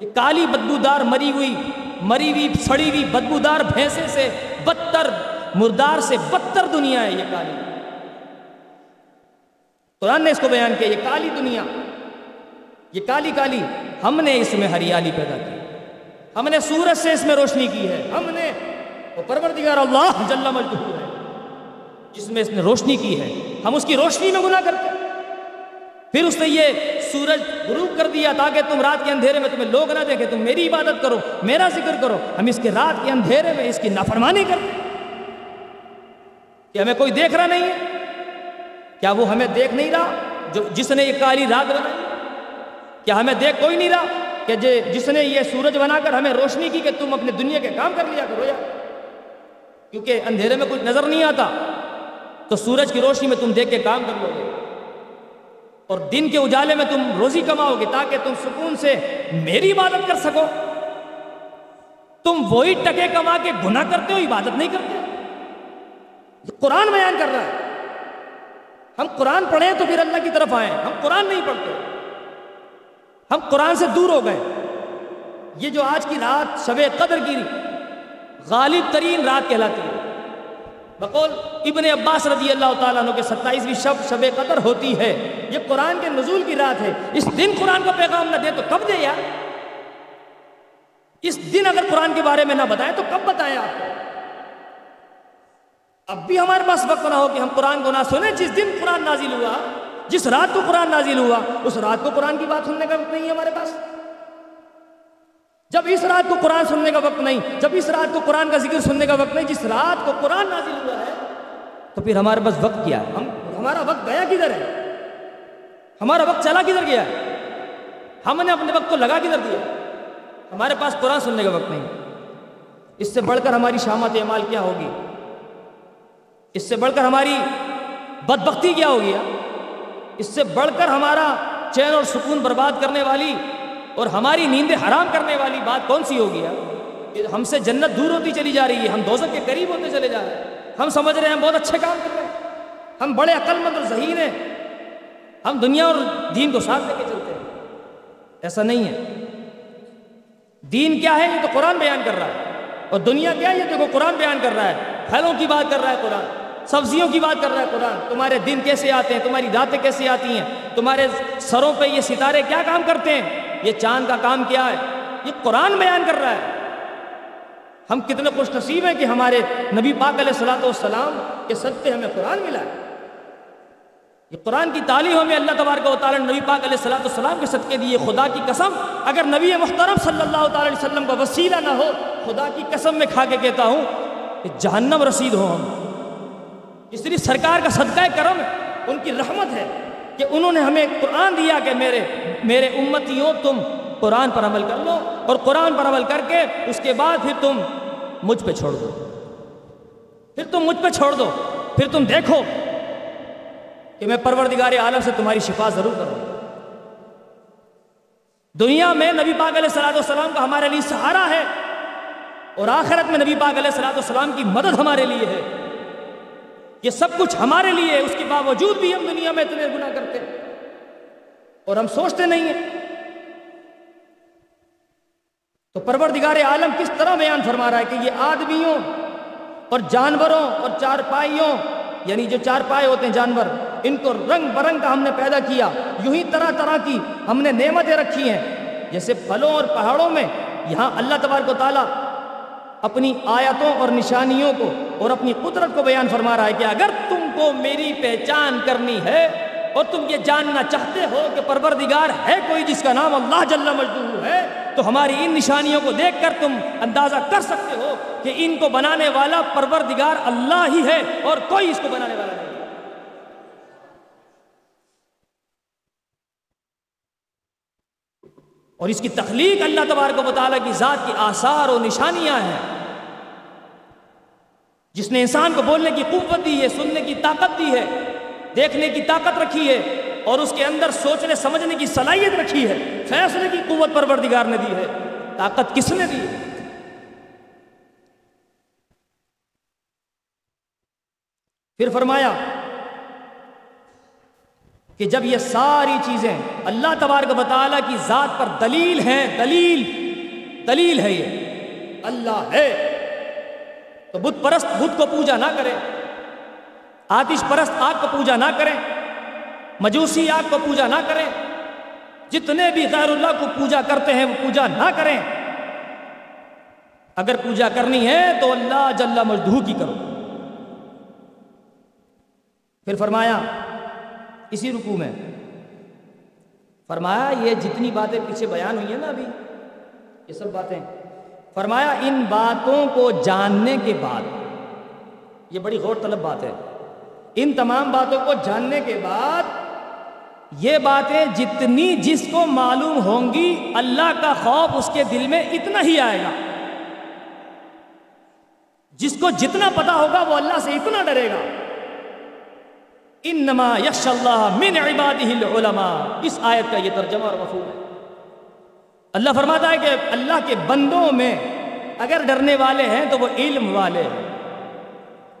یہ کالی بدبودار مری ہوئی مری ہوئی، سڑی ہوئی بدبودار بھینسے سے بدتر، مردار سے بدتر دنیا ہے یہ کالی۔ قرآن نے اس کو بیان کیا، یہ کالی دنیا۔ یہ کالی کالی ہم نے اس میں ہریالی پیدا کی۔ ہم نے سورج سے اس میں روشنی کی ہے۔ ہم نے وہ پروردگار اللہ جل مجدہ ہے، جس میں اس نے روشنی کی ہے۔ ہم اس کی روشنی میں گناہ کرتے ہیں۔ پھر اس نے یہ سورج غروب کر دیا تاکہ تم رات کے اندھیرے میں تمہیں لوگ نہ دیکھیں، تم میری عبادت کرو، میرا ذکر کرو۔ ہم اس کے رات کے اندھیرے میں اس کی نافرمانی کرتے کہ ہمیں کوئی دیکھ رہا نہیں ہے؟ کیا وہ ہمیں دیکھ نہیں رہا جو جس نے یہ کالی رات بنائی؟ کیا ہمیں دیکھ کوئی نہیں رہا کہ جس نے یہ سورج بنا کر ہمیں روشنی کی کہ تم اپنے دنیا کے کام کر لیا کرو یا کیونکہ اندھیرے میں کچھ نظر نہیں آتا، تو سورج کی روشنی میں تم دیکھ کے کام کر لو گے۔ اور دن کے اجالے میں تم روزی کماؤ گے تاکہ تم سکون سے میری عبادت کر سکو۔ تم وہی ٹکے کما کے گناہ کرتے ہو، عبادت نہیں کرتے۔ قرآن بیان کر رہا ہے۔ ہم قرآن پڑھیں تو پھر اللہ کی طرف آئیں۔ ہم قرآن نہیں پڑھتے۔ ہم قرآن سے دور ہو گئے۔ یہ جو آج کی رات شب قدر کی غالب ترین رات کہلاتی ہے۔ بقول ابن عباس رضی اللہ تعالیٰ عنہ کے ستائیسویں شب شب قدر ہوتی ہے۔ یہ قرآن کے نزول کی رات ہے۔ اس دن قرآن کا پیغام نہ دے تو کب دے یار؟ اس دن اگر قرآن کے بارے میں نہ بتائیں تو کب بتائیں آپ؟ کو اب بھی ہمارے پاس وقت نہ ہو کہ ہم قرآن کو نہ سنیں۔ جس دن قرآن نازل ہوا، جس رات کو قرآن نازل ہوا، اس رات کو قرآن کی بات سننے کا وقت نہیں ہے ہمارے پاس۔ جب اس رات کو قرآن سننے کا وقت نہیں، جب اس رات کو قرآن کا ذکر سننے کا وقت نہیں، جس رات کو قرآن نازل ہوا ہے، تو پھر ہمارے پاس وقت کیا ہے؟ ہم ہمارا وقت گیا کدھر ہے؟ ہمارا وقت چلا کدھر گیا ہے؟ ہم نے اپنے وقت کو لگا کدھر دیا ہمارے پاس قرآن سننے کا وقت نہیں۔ اس سے بڑھ کر ہماری شامت اعمال کیا ہوگی؟ اس سے بڑھ کر ہماری بدبختی کیا ہوگی؟ اس سے بڑھ کر ہمارا چین اور سکون برباد کرنے والی اور ہماری نیندیں حرام کرنے والی بات کون سی ہوگی کہ ہم سے جنت دور ہوتی چلی جا رہی ہے، ہم دوزت کے قریب ہوتے چلے جا رہے ہیں۔ ہم سمجھ رہے ہیں ہم بہت اچھے کام کر رہے ہیں۔ ہم بڑے عقل مند اور ذہین ہیں۔ ہم دنیا اور دین کو ساتھ لے کے چلتے ہیں۔ ایسا نہیں ہے۔ دین کیا ہے؟ یہ تو قرآن بیان کر رہا ہے۔ اور دنیا کیا ہے؟ یہ دیکھو قرآن بیان کر رہا ہے۔ پھلوں کی بات کر رہا ہے قرآن۔ سبزیوں کی بات کر رہا ہے قرآن۔ تمہارے دن کیسے آتے ہیں؟ تمہاری راتیں کیسے آتی ہیں؟ تمہارے سروں پہ یہ ستارے کیا کام کرتے ہیں؟ یہ چاند کا کام کیا ہے؟ یہ قرآن بیان کر رہا ہے۔ ہم کتنے خوش نصیب ہیں کہ ہمارے نبی پاک علیہ السلاۃ والسلام کے صدقے ہمیں قرآن ملا ہے۔ یہ قرآن کی تعلیم ہمیں اللہ تبارک و تعالیٰ نبی پاک علیہ السلام السلام کے صدقے دیے۔ خدا کی قسم، اگر نبی محترم صلی اللہ تعالی علیہ وسلم کا وسیلہ نہ ہو، خدا کی قسم میں کھا کے کہتا ہوں کہ جہنم رسید ہو ہم۔ اس لیے سرکار کا صدقہ کرم، ان کی رحمت ہے۔ کہ انہوں نے ہمیں قرآن دیا کہ میرے میرے امتیوں تم قرآن پر عمل کر لو اور قرآن پر عمل کر کے اس کے بعد پھر تم مجھ پہ چھوڑ دو۔ پھر تم مجھ پہ چھوڑ دو۔ پھر تم دیکھو کہ میں پروردگار عالم سے تمہاری شفا ضرور کروں۔ دنیا میں نبی پاک علیہ السلاۃ والسلام کا ہمارے لیے سہارا ہے اور آخرت میں نبی پاک علیہ السلاۃ والسلام کی مدد ہمارے لیے ہے۔ یہ سب کچھ ہمارے لیے ہے، اس کے باوجود بھی ہم دنیا میں اتنے گناہ کرتے ہیں۔ اور ہم سوچتے نہیں ہیں۔ تو پروردگار عالم کس طرح بیان فرما رہا ہے کہ یہ آدمیوں اور جانوروں اور چارپائیوں یعنی جو چار پائے ہوتے ہیں جانور، ان کو رنگ برنگ کا ہم نے پیدا کیا، یوں ہی طرح طرح کی ہم نے نعمتیں رکھی ہیں۔ جیسے پھلوں اور پہاڑوں میں یہاں اللہ تبارک و تعالیٰ اپنی آیتوں اور نشانیوں کو اور اپنی قدرت کو بیان فرما رہا ہے کہ اگر تم کو میری پہچان کرنی ہے اور تم یہ جاننا چاہتے ہو کہ پروردگار ہے کوئی جس کا نام اللہ جل مجدور ہے، تو ہماری ان نشانیوں کو دیکھ کر تم اندازہ کر سکتے ہو کہ ان کو بنانے والا پروردگار اللہ ہی ہے اور کوئی اس کو بنانے والا نہیں۔ اور اس کی تخلیق اللہ تبارک و تعالیٰ کی ذات کی آثار و نشانیاں ہیں۔ جس نے انسان کو بولنے کی قوت دی ہے، سننے کی طاقت دی ہے، دیکھنے کی طاقت رکھی ہے، اور اس کے اندر سوچنے، سمجھنے کی صلاحیت رکھی ہے، فیصلے کی قوت پروردگار نے دی ہے، طاقت کس نے دی؟ ہے پھر فرمایا کہ جب یہ ساری چیزیں اللہ تبارک بطالہ کی ذات پر دلیل ہیں، دلیل دلیل ہے یہ۔ اللہ ہے۔ تو بت پرست بت کو پوجا نہ کرے۔ آتش پرست آگ کو پوجا نہ کریں مجوسی آگ کو پوجا نہ کریں جتنے بھی غیر اللہ کو پوجا کرتے ہیں، وہ پوجا نہ کریں۔ اگر پوجا کرنی ہے تو اللہ جل مجدو کی کرو۔ پھر فرمایا اسی رکو میں۔ فرمایا، یہ جتنی باتیں پیچھے بیان ہوئی ہیں نا ابھی، یہ سب باتیں۔ فرمایا، ان باتوں کو جاننے کے بعد، یہ بڑی غور طلب بات ہے۔ ان تمام باتوں کو جاننے کے بعد، یہ باتیں جتنی جس کو معلوم ہوں گی، اللہ کا خوف اس کے دل میں اتنا ہی آئے گا۔ جس کو جتنا پتا ہوگا، وہ اللہ سے اتنا ڈرے گا۔ انما یش اللہ من عباده العلماء۔ اس آیت کا یہ ترجمہ اور مفہوم ہے۔ اللہ فرماتا ہے کہ اللہ کے بندوں میں اگر ڈرنے والے ہیں تو وہ علم والے ہیں۔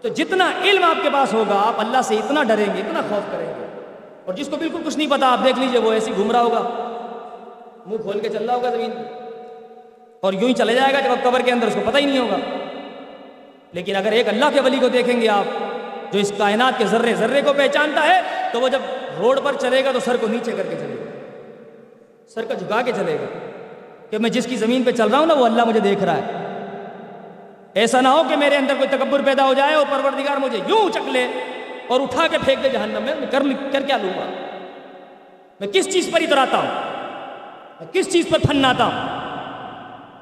تو جتنا علم آپ کے پاس ہوگا، آپ اللہ سے اتنا ڈریں گے، اتنا خوف کریں گے۔ اور جس کو بالکل کچھ نہیں پتا، آپ دیکھ لیجیے، وہ ایسی گھوم رہا ہوگا۔ منہ کھول کے چل رہا ہوگا زمین اور یوں ہی چلے جائے گا جب آپ قبر کے اندر، اس کو پتہ ہی نہیں ہوگا۔ لیکن اگر ایک اللہ کے ولی کو دیکھیں گے آپ جو اس کائنات کے ذرے ذرے کو پہچانتا ہے، تو وہ جب روڈ پر چلے گا تو سر کو نیچے کر کے چلے گا۔ سر کا جھکا کے چلے گا۔ کہ میں جس کی زمین پہ چل رہا ہوں نا، وہ اللہ مجھے دیکھ رہا ہے۔ ایسا نہ ہو کہ میرے اندر کوئی تکبر پیدا ہو جائے اور پروردگار مجھے یوں چک لے اور اٹھا کے پھینک دے جہنم میں کر کر کیا لوں گا؟ میں کس چیز پر اتراتا ہوں؟ میں کس چیز پر پھناتا ہوں؟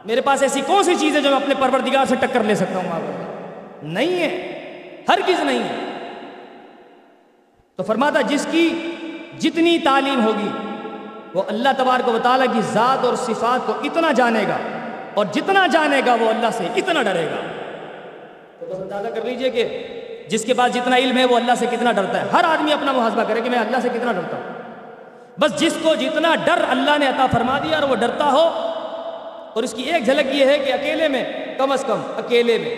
میرے پاس ایسی کون سی چیز ہے جو میں اپنے پروردگار سے ٹکر لے سکتا ہوں؟ آپ نہیں ہے۔ ہر چیز نہیں ہے۔ تو فرماتا جس کی جتنی تعلیم ہوگی، وہ اللہ تبارک و تعالیٰ کی ذات اور صفات کو اتنا جانے گا اور جتنا جانے گا، وہ اللہ سے اتنا ڈرے گا۔ تو بس اندازہ کر لیجیے کہ جس کے پاس جتنا علم ہے، وہ اللہ سے کتنا ڈرتا ہے۔ ہر آدمی اپنا محاسبہ کرے کہ میں اللہ سے کتنا ڈرتا ہوں۔ بس جس کو جتنا ڈر اللہ نے عطا فرما دیا اور وہ ڈرتا ہو، اور اس کی ایک جھلک یہ ہے کہ اکیلے میں کم از کم، اکیلے میں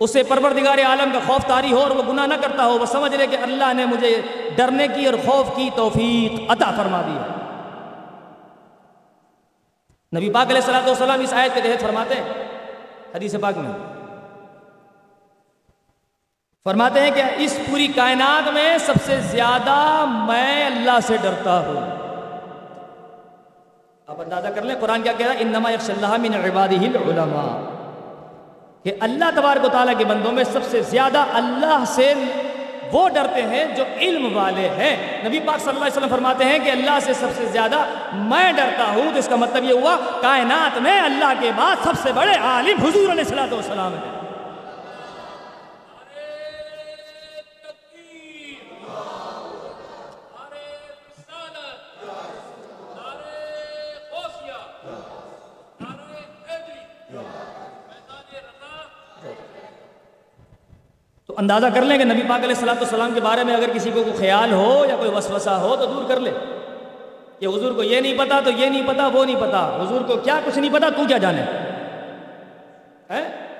اسے پروردگار عالم کا خوف تاری ہو اور وہ گناہ نہ کرتا ہو، وہ سمجھ لے کہ اللہ نے مجھے ڈرنے کی اور خوف کی توفیق عطا فرما دی ہے۔ نبی پاک علیہ السلام والسلام اس آیت کے تحت فرماتے ہیں، حدیث پاک میں۔ فرماتے ہیں کہ اس پوری کائنات میں سب سے زیادہ میں اللہ سے ڈرتا ہوں۔ آپ اندازہ کر لیں، قرآن کیا کہہ رہا ہے، انما یخش اللہ من عبادہ العلماء۔ کہ اللہ تبارک و تعالیٰ کے بندوں میں سب سے زیادہ اللہ سے وہ ڈرتے ہیں جو علم والے ہیں۔ نبی پاک صلی اللہ علیہ وسلم فرماتے ہیں کہ اللہ سے سب سے زیادہ میں ڈرتا ہوں۔ تو اس کا مطلب یہ ہوا، کائنات میں اللہ کے بعد سب سے بڑے عالم حضور علیہ السلام والسلام ہیں۔ تو اندازہ کر لیں کہ نبی پاک علیہ السلام السلام کے بارے میں اگر کسی کو کوئی خیال ہو یا کوئی وسوسہ ہو تو دور کر لے۔ کہ حضور کو یہ نہیں پتا تو یہ نہیں پتا، وہ نہیں پتا۔ حضور کو کیا کچھ نہیں پتا، تو کیا جانے؟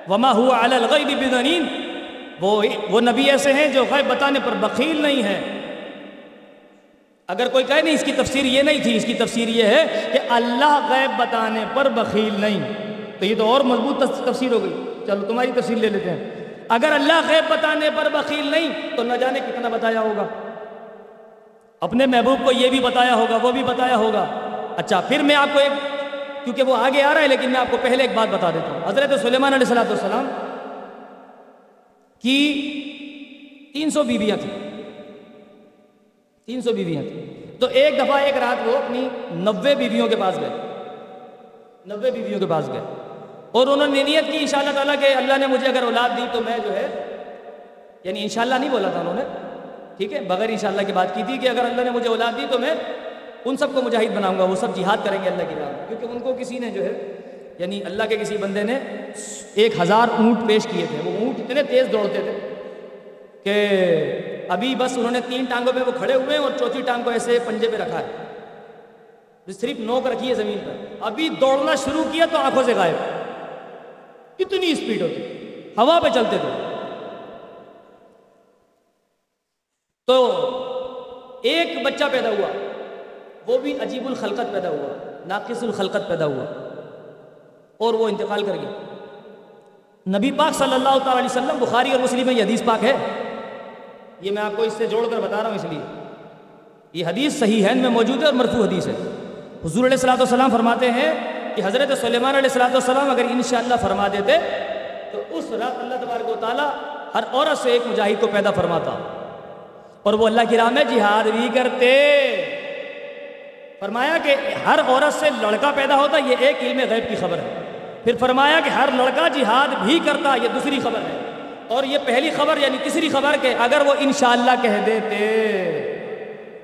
وما ہوا الغیب بدنین وہ وہ نبی ایسے ہیں جو غیب بتانے پر بخیل نہیں ہے اگر کوئی کہے نہیں، اس کی تفسیر یہ نہیں تھی، اس کی تفسیر یہ ہے کہ اللہ غیب بتانے پر بخیل نہیں۔ تو یہ تو اور مضبوط تفسیر ہو گئی۔ چلو تمہاری تفسیر لے لیتے ہیں۔ اگر اللہ غیب بتانے پر بخیل نہیں، تو نہ جانے کتنا بتایا ہوگا۔ اپنے محبوب کو یہ بھی بتایا ہوگا، وہ بھی بتایا ہوگا۔ اچھا پھر میں آپ کو ایک، کیونکہ وہ آگے آ رہا ہے، لیکن میں آپ کو پہلے ایک بات بتا دیتا ہوں۔ حضرت سلیمان علیہ السلام والسلام کی تین سو بیویاں تھیں۔ تین سو بیویاں تھیں۔ تو ایک دفعہ ایک رات وہ اپنی نوے بیویوں کے پاس گئے۔ نوے بیویوں کے پاس گئے۔ اور انہوں نے نیت کی انشاءاللہ تعالیٰ کہ اللہ نے مجھے اگر اولاد دی تو میں جو ہے یعنی انشاءاللہ نہیں بولا تھا انہوں نے، ٹھیک ہے؟ بغیر انشاءاللہ کی بات کی تھی کہ اگر اللہ نے مجھے اولاد دی تو میں ان سب کو مجاہد بناؤں گا، وہ سب جہاد کریں گے اللہ کی راہ کیونکہ ان کو کسی نے جو ہے یعنی اللہ کے کسی بندے نے ایک ہزار اونٹ پیش کیے تھے۔ وہ اونٹ اتنے تیز دوڑتے تھے کہ ابھی بس انہوں نے تین ٹانگوں پہ وہ کھڑے ہوئے ہیں اور چوتھی ٹانگ کو ایسے پنجے پہ رکھا ہے۔ صرف نوک رکھی ہے زمین پر۔ ابھی دوڑنا شروع کیا تو آنکھوں سے غائب۔ کتنی اسپیڈ ہوتی۔ ہوا پہ چلتے تھے۔ تو ایک بچہ پیدا ہوا۔ وہ بھی عجیب الخلقت پیدا ہوا، ناقص الخلقت پیدا ہوا۔ اور وہ انتقال کر گیا۔ نبی پاک صلی اللہ تعالی علیہ وسلم، بخاری اور مسلم میں یہ حدیث پاک ہے۔ یہ میں آپ کو اس سے جوڑ کر بتا رہا ہوں اس لیے۔ یہ حدیث صحیح ہے ان میں موجود ہے اور مرفوع حدیث ہے۔ حضور علیہ السلام فرماتے ہیں کہ حضرت سلیمان علیہ السلام والسلام اگر انشاءاللہ فرما دیتے، تو اس رات اللہ تبارک و تعالیٰ ہر عورت سے ایک مجاہد کو پیدا فرماتا۔ اور وہ اللہ کی راہ میں جہاد بھی کرتے۔ فرمایا کہ ہر عورت سے لڑکا پیدا ہوتا، یہ ایک علم غیب کی خبر ہے۔ پھر فرمایا کہ ہر لڑکا جہاد بھی کرتا، یہ دوسری خبر ہے۔ اور یہ پہلی خبر یعنی تیسری خبر کہ اگر وہ انشاءاللہ کہہ دیتے،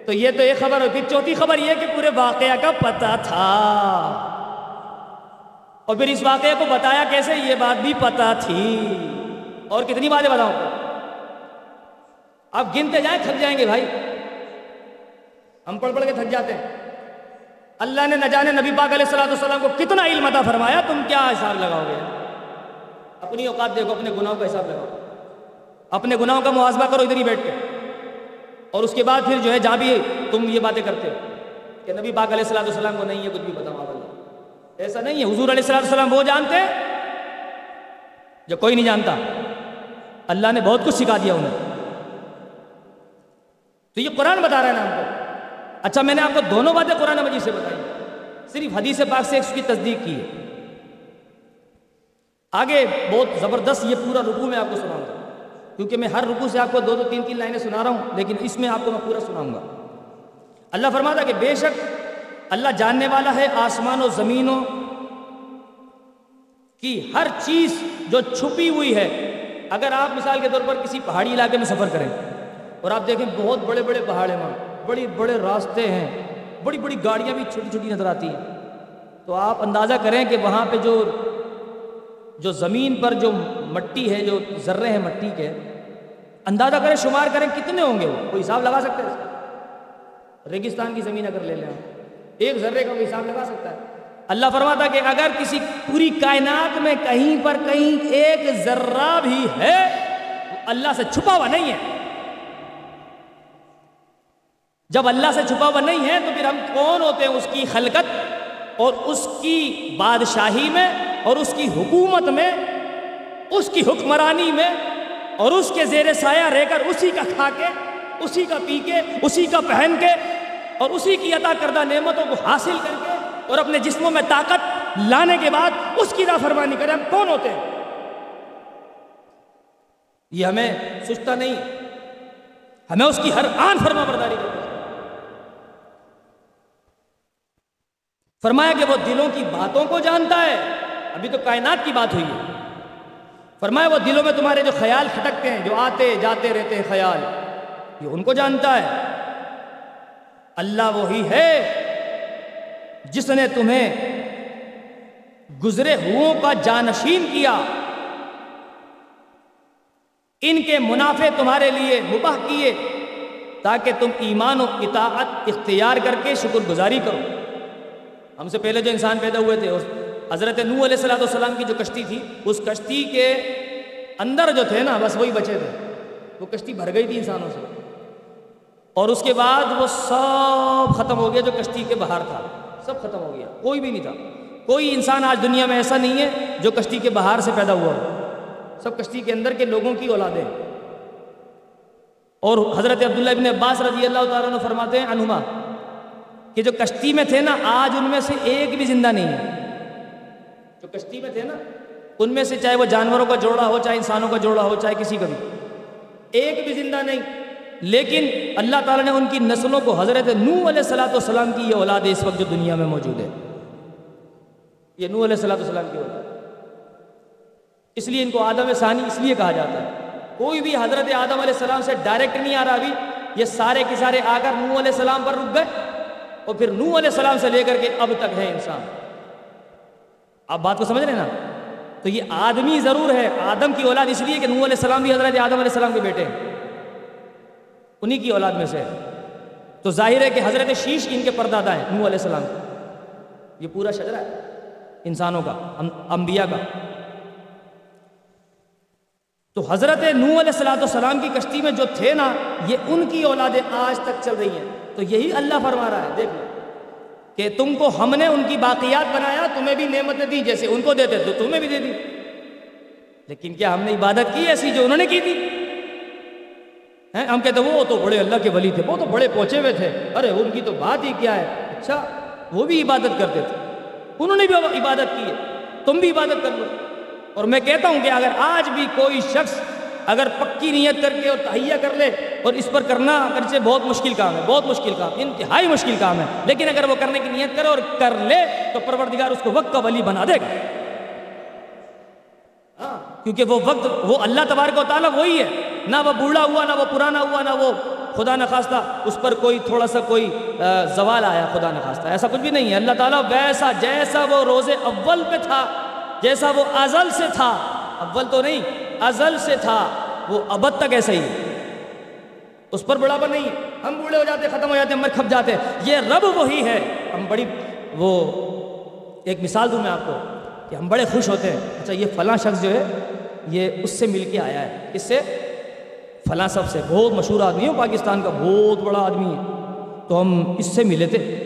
تو یہ تو ایک خبر ہوتی چوتھی خبر یہ کہ پورے واقعہ کا پتہ تھا۔ اور پھر اس واقعے کو بتایا کیسے یہ بات بھی پتا تھی۔ اور کتنی باتیں بتاؤں؟ آپ گنتے جائیں، تھک جائیں گے بھائی۔ ہم پڑھ پڑھ کے تھک جاتے ہیں۔ اللہ نے نہ جانے نبی پاک علیہ السلام والسلام کو کتنا علم عطا فرمایا، تم کیا حساب لگاؤ گے؟ اپنی اوقات دیکھو، اپنے گناہوں کا حساب لگاؤ۔ اپنے گناہوں کا محاسبہ کرو ادھر ہی بیٹھ کے۔ اور اس کے بعد پھر جو ہے، جہاں بھی تم یہ باتیں کرتے ہو کہ نبی پاک علیہ السلام والسلام کو نہیں ہے، کچھ بھی بتاؤ۔ ایسا نہیں ہے، حضور علیہ السلام وہ جانتے جو کوئی نہیں جانتا۔ اللہ نے بہت کچھ سکھا دیا انہیں۔ تو یہ قرآن بتا رہا ہے نا ہم کو۔ اچھا میں نے آپ کو دونوں باتیں قرآن مجید سے بتائی۔ صرف حدیث پاک سے اس کی تصدیق کی ہے۔ آگے بہت زبردست یہ پورا رکو میں آپ کو سناؤں گا۔ کیونکہ میں ہر رکو سے آپ کو دو دو تین تین لائنیں سنا رہا ہوں، لیکن اس میں آپ کو میں پورا سناؤں گا۔ اللہ فرماتا کہ بے شک اللہ جاننے والا ہے آسمان و زمینوں کی ہر چیز جو چھپی ہوئی ہے۔ اگر آپ مثال کے طور پر کسی پہاڑی علاقے میں سفر کریں اور آپ دیکھیں بہت بڑے بڑے پہاڑ ہیں وہاں بڑی بڑے راستے ہیں، بڑی بڑی گاڑیاں بھی چھوٹی چھوٹی نظر آتی ہیں۔ تو آپ اندازہ کریں کہ وہاں پہ جو جو زمین پر جو مٹی ہے، جو ذرے ہیں مٹی کے، اندازہ کریں، شمار کریں کتنے ہوں گے وہ؟ کوئی حساب لگا سکتے ہیں؟ ریگستان کی زمین اگر لے لیں ایک ذرے کا حساب لگا سکتا ہے۔ اللہ فرماتا کہ اگر کسی پوری کائنات میں کہیں پر کہیں ایک ذرہ بھی ہے، اللہ سے چھپا ہوا نہیں ہے۔ جب اللہ سے چھپا ہوا نہیں ہے تو پھر ہم کون ہوتے ہیں؟ اس کی خلقت اور اس کی بادشاہی میں اور اس کی حکومت میں، اس کی حکمرانی میں اور اس کے زیر سایہ رہ کر اسی کا کھا کے، اسی کا پی کے، اسی کا پہن کے اور اسی کی عطا کردہ نعمتوں کو حاصل کر کے اور اپنے جسموں میں طاقت لانے کے بعد اس کی نافرمانی کریں ہم کون ہوتے ہیں؟ یہ ہمیں سوچتا نہیں۔ ہمیں اس کی ہر آن فرما برداری کرنی چاہیے فرمایا کہ وہ دلوں کی باتوں کو جانتا ہے۔ ابھی تو کائنات کی بات ہوئی ہے۔ فرمایا وہ دلوں میں تمہارے جو خیال کھٹکتے ہیں، جو آتے جاتے رہتے ہیں خیال، یہ ان کو جانتا ہے۔ اللہ وہی ہے جس نے تمہیں گزرے ہوں کا جانشین کیا۔ ان کے منافع تمہارے لیے مباح کیے تاکہ تم ایمان و اطاعت اختیار کر کے شکر گزاری کرو۔ ہم سے پہلے جو انسان پیدا ہوئے تھے حضرت نو علیہ السلاۃ والسلام کی جو کشتی تھی، اس کشتی کے اندر جو تھے نا، بس وہی بچے تھے۔ وہ کشتی بھر گئی تھی انسانوں سے۔ اور اس کے بعد وہ سب ختم ہو گیا جو کشتی کے باہر تھا۔ سب ختم ہو گیا، کوئی بھی نہیں تھا۔ کوئی انسان آج دنیا میں ایسا نہیں ہے جو کشتی کے باہر سے پیدا ہوا ہو۔ سب کشتی کے اندر کے لوگوں کی اولادیں۔ اور حضرت عبداللہ ابن عباس رضی اللہ تعالیٰ نے فرماتے ہیں، انہما، کہ جو کشتی میں تھے نا، آج ان میں سے ایک بھی زندہ نہیں ہے۔ جو کشتی میں تھے نا، ان میں سے چاہے وہ جانوروں کا جوڑا ہو، چاہے انسانوں کا جوڑا ہو، چاہے کسی کا بھی۔ ایک بھی زندہ نہیں۔ لیکن اللہ تعالیٰ نے ان کی نسلوں کو حضرت نو علیہ السلاۃ والسلام کی یہ اولاد ہے اس وقت جو دنیا میں موجود ہے۔ یہ نو علیہ السلاۃ والسلام کی اولاد۔ اس لیے ان کو آدم ثانی اس لیے کہا جاتا ہے۔ کوئی بھی حضرت آدم علیہ السلام سے ڈائریکٹ نہیں آ رہا ابھی، یہ سارے کے سارے آ کر نو علیہ السلام پر رک گئے اور پھر نو علیہ السلام سے لے کر کے اب تک ہے انسان۔ آپ بات کو سمجھ رہے ہیں نا؟ تو یہ آدمی ضرور ہے، آدم کی اولاد اس لیے کہ نو علیہ السلام بھی حضرت آدم علیہ السلام کے بیٹے ہیں۔ انہی کی اولاد میں سے تو ظاہر ہے کہ حضرت شیش ان کے پردادا ہیں نو علیہ السلام۔ یہ پورا شجرہ ہے انسانوں کا انبیاء کا۔ تو حضرت نو علیہ السلاۃ والسلام کی کشتی میں جو تھے نا، یہ ان کی اولادیں آج تک چل رہی ہیں۔ تو یہی اللہ فرما رہا ہے دیکھ لو کہ تم کو ہم نے ان کی باقیات بنایا، تمہیں بھی نعمتیں دی، جیسے ان کو دیتے تو تمہیں بھی دے دی۔ لیکن کیا ہم نے عبادت کی ایسی جو انہوں نے کی تھی؟ ہم کہتے ہیں وہ تو بڑے اللہ کے ولی تھے، وہ تو بڑے پہنچے ہوئے تھے۔ ارے، ان کی تو بات ہی کیا ہے؟ اچھا وہ بھی عبادت کرتے تھے۔ انہوں نے بھی عبادت کی ہے۔ تم بھی عبادت کر لو۔ اور میں کہتا ہوں کہ اگر آج بھی کوئی شخص اگر پکی نیت کر کے اور تہیا کر لے اور اس پر کرنا اگرچہ بہت مشکل کام ہے، بہت مشکل کام، انتہائی مشکل کام ہے، لیکن اگر وہ کرنے کی نیت کرے اور کر لے تو پروردگار اس کو وقت کا ولی بنا دے گا۔ ہاں کیونکہ وہ وقت، وہ اللہ تبارک و تعالیٰ وہی ہے۔ نہ وہ بوڑھا ہوا، نہ وہ پرانا ہوا، نہ وہ خدا نخواستہ، اس پر کوئی تھوڑا سا کوئی زوال آیا، خدا نخواستہ۔ ایسا کچھ بھی نہیں ہے۔ اللہ تعالیٰ ویسا جیسا وہ روز اول پہ تھا، جیسا وہ ازل سے تھا۔ اول تو نہیں، ازل سے تھا، وہ ابد تک ایسا ہی اس پر بڑھاپا نہیں، ہم بوڑھے ہو جاتے، ختم ہو جاتے مر کھپ جاتے۔ یہ رب وہی ہے۔ ہم بڑی، وہ ایک مثال دوں میں آپ کو کہ ہم بڑے خوش ہوتے ہیں۔ اچھا یہ فلاں شخص جو ہے، یہ اس سے مل کے آیا ہے۔ اس سے فلاں سب سے بہت مشہور آدمی ہے پاکستان کا بہت بڑا آدمی ہے۔ تو ہم اس سے ملے تھے۔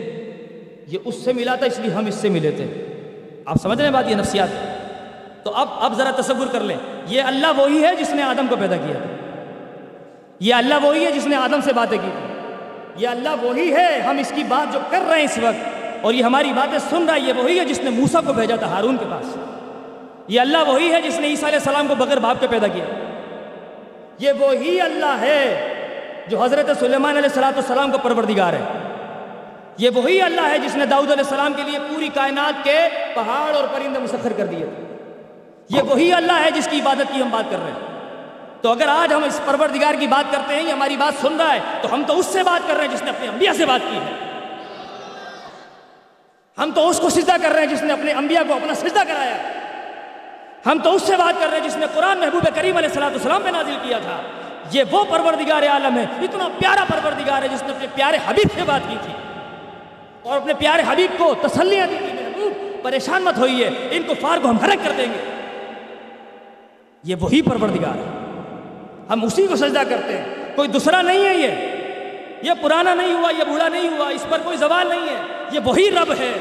یہ اس سے ملا تھا، اس لیے ہم اس سے ملے تھے۔ آپ سمجھ رہے ہیں بات؟ یہ نفسیات۔ تو اب اب ذرا تصور کر لیں۔ یہ اللہ وہی ہے جس نے آدم کو پیدا کیا۔ یہ اللہ وہی ہے جس نے آدم سے باتیں کی۔ یہ اللہ وہی ہے، ہم اس کی بات جو کر رہے ہیں اس وقت۔ اور یہ ہماری باتیں سن رہا ہے، یہ وہی ہے جس نے موسا کو بھیجا تھا، ہارون کے پاس۔ یہ اللہ وہی ہے جس نے عیسیٰ علیہ السلام کو بغیر باپ کے پیدا کیا۔ یہ وہی اللہ ہے جو حضرت سلیمان علیہ السلاۃ السلام کو پروردگار ہے۔ یہ وہی اللہ ہے جس نے داؤد علیہ السلام کے لیے پوری کائنات کے پہاڑ اور پرندے مسخر کر دیے۔ یہ وہی اللہ ہے جس کی عبادت کی ہم بات کر رہے ہیں۔ تو اگر آج ہم اس پروردگار کی بات کرتے ہیں، یہ ہماری بات سن رہا ہے، تو ہم تو اس سے بات کر رہے ہیں جس نے اپنے انبیاء سے بات کی ہے۔ ہم تو اس کو سجدہ کر رہے ہیں جس نے اپنے انبیاء کو اپنا سجدہ کرایا۔ ہم تو اس سے بات کر رہے ہیں جس نے قرآن محبوب کریم علیہ السلام السلام پہ نازل کیا تھا۔ یہ وہ پروردگار عالم ہے، اتنا پیارا پروردگار ہے جس نے اپنے پیارے حبیب سے بات کی تھی۔ اور اپنے پیارے حبیب کو تسلیاں دی تھی۔ محبوب، پریشان مت ہوئی ہے ان کو فار کو ہم گھرک کر دیں گے۔ یہ وہی پروردگار ہے۔ ہم اسی کو سجدہ کرتے ہیں۔ کوئی دوسرا نہیں ہے یہ۔ یہ پرانا نہیں ہوا، یہ بوڑھا نہیں ہوا، اس پر کوئی زوال نہیں ہے۔ یہ وہی رب ہے۔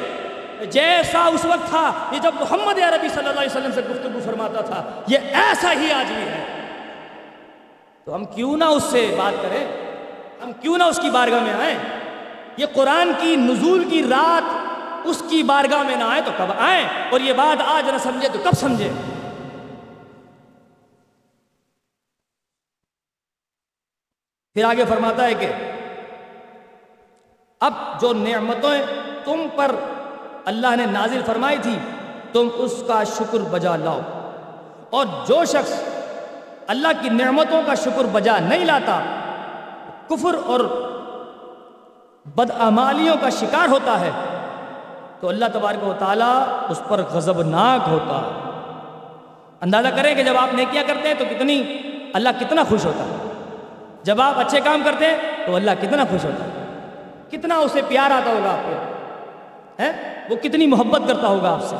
جیسا اس وقت تھا یہ جب محمد عربی صلی اللہ علیہ وسلم سے گفتگو فرماتا تھا، یہ ایسا ہی آج بھی ہے۔ تو ہم کیوں نہ اس سے بات کریں؟ ہم کیوں نہ اس کی بارگاہ میں آئیں؟ یہ قرآن کی نزول کی رات اس کی بارگاہ میں نہ آئے تو کب آئیں؟ اور یہ بات آج نہ سمجھے تو کب سمجھے؟ پھر آگے فرماتا ہے کہ اب جو نعمتیں تم پر اللہ نے نازل فرمائی تھی، تم اس کا شکر بجا لاؤ۔ اور جو شخص اللہ کی نعمتوں کا شکر بجا نہیں لاتا، کفر اور بدعمالیوں کا شکار ہوتا ہے، تو اللہ تبارک و تعالیٰ اس پر غضبناک ہوتا۔ ہے اندازہ کریں کہ جب آپ نیکیاں کرتے ہیں تو کتنی اللہ کتنا خوش ہوتا۔ ہے جب آپ اچھے کام کرتے ہیں تو اللہ کتنا خوش ہوتا۔ ہے کتنا اسے پیار آتا ہوگا آپ کو۔ وہ کتنی محبت کرتا ہوگا آپ سے۔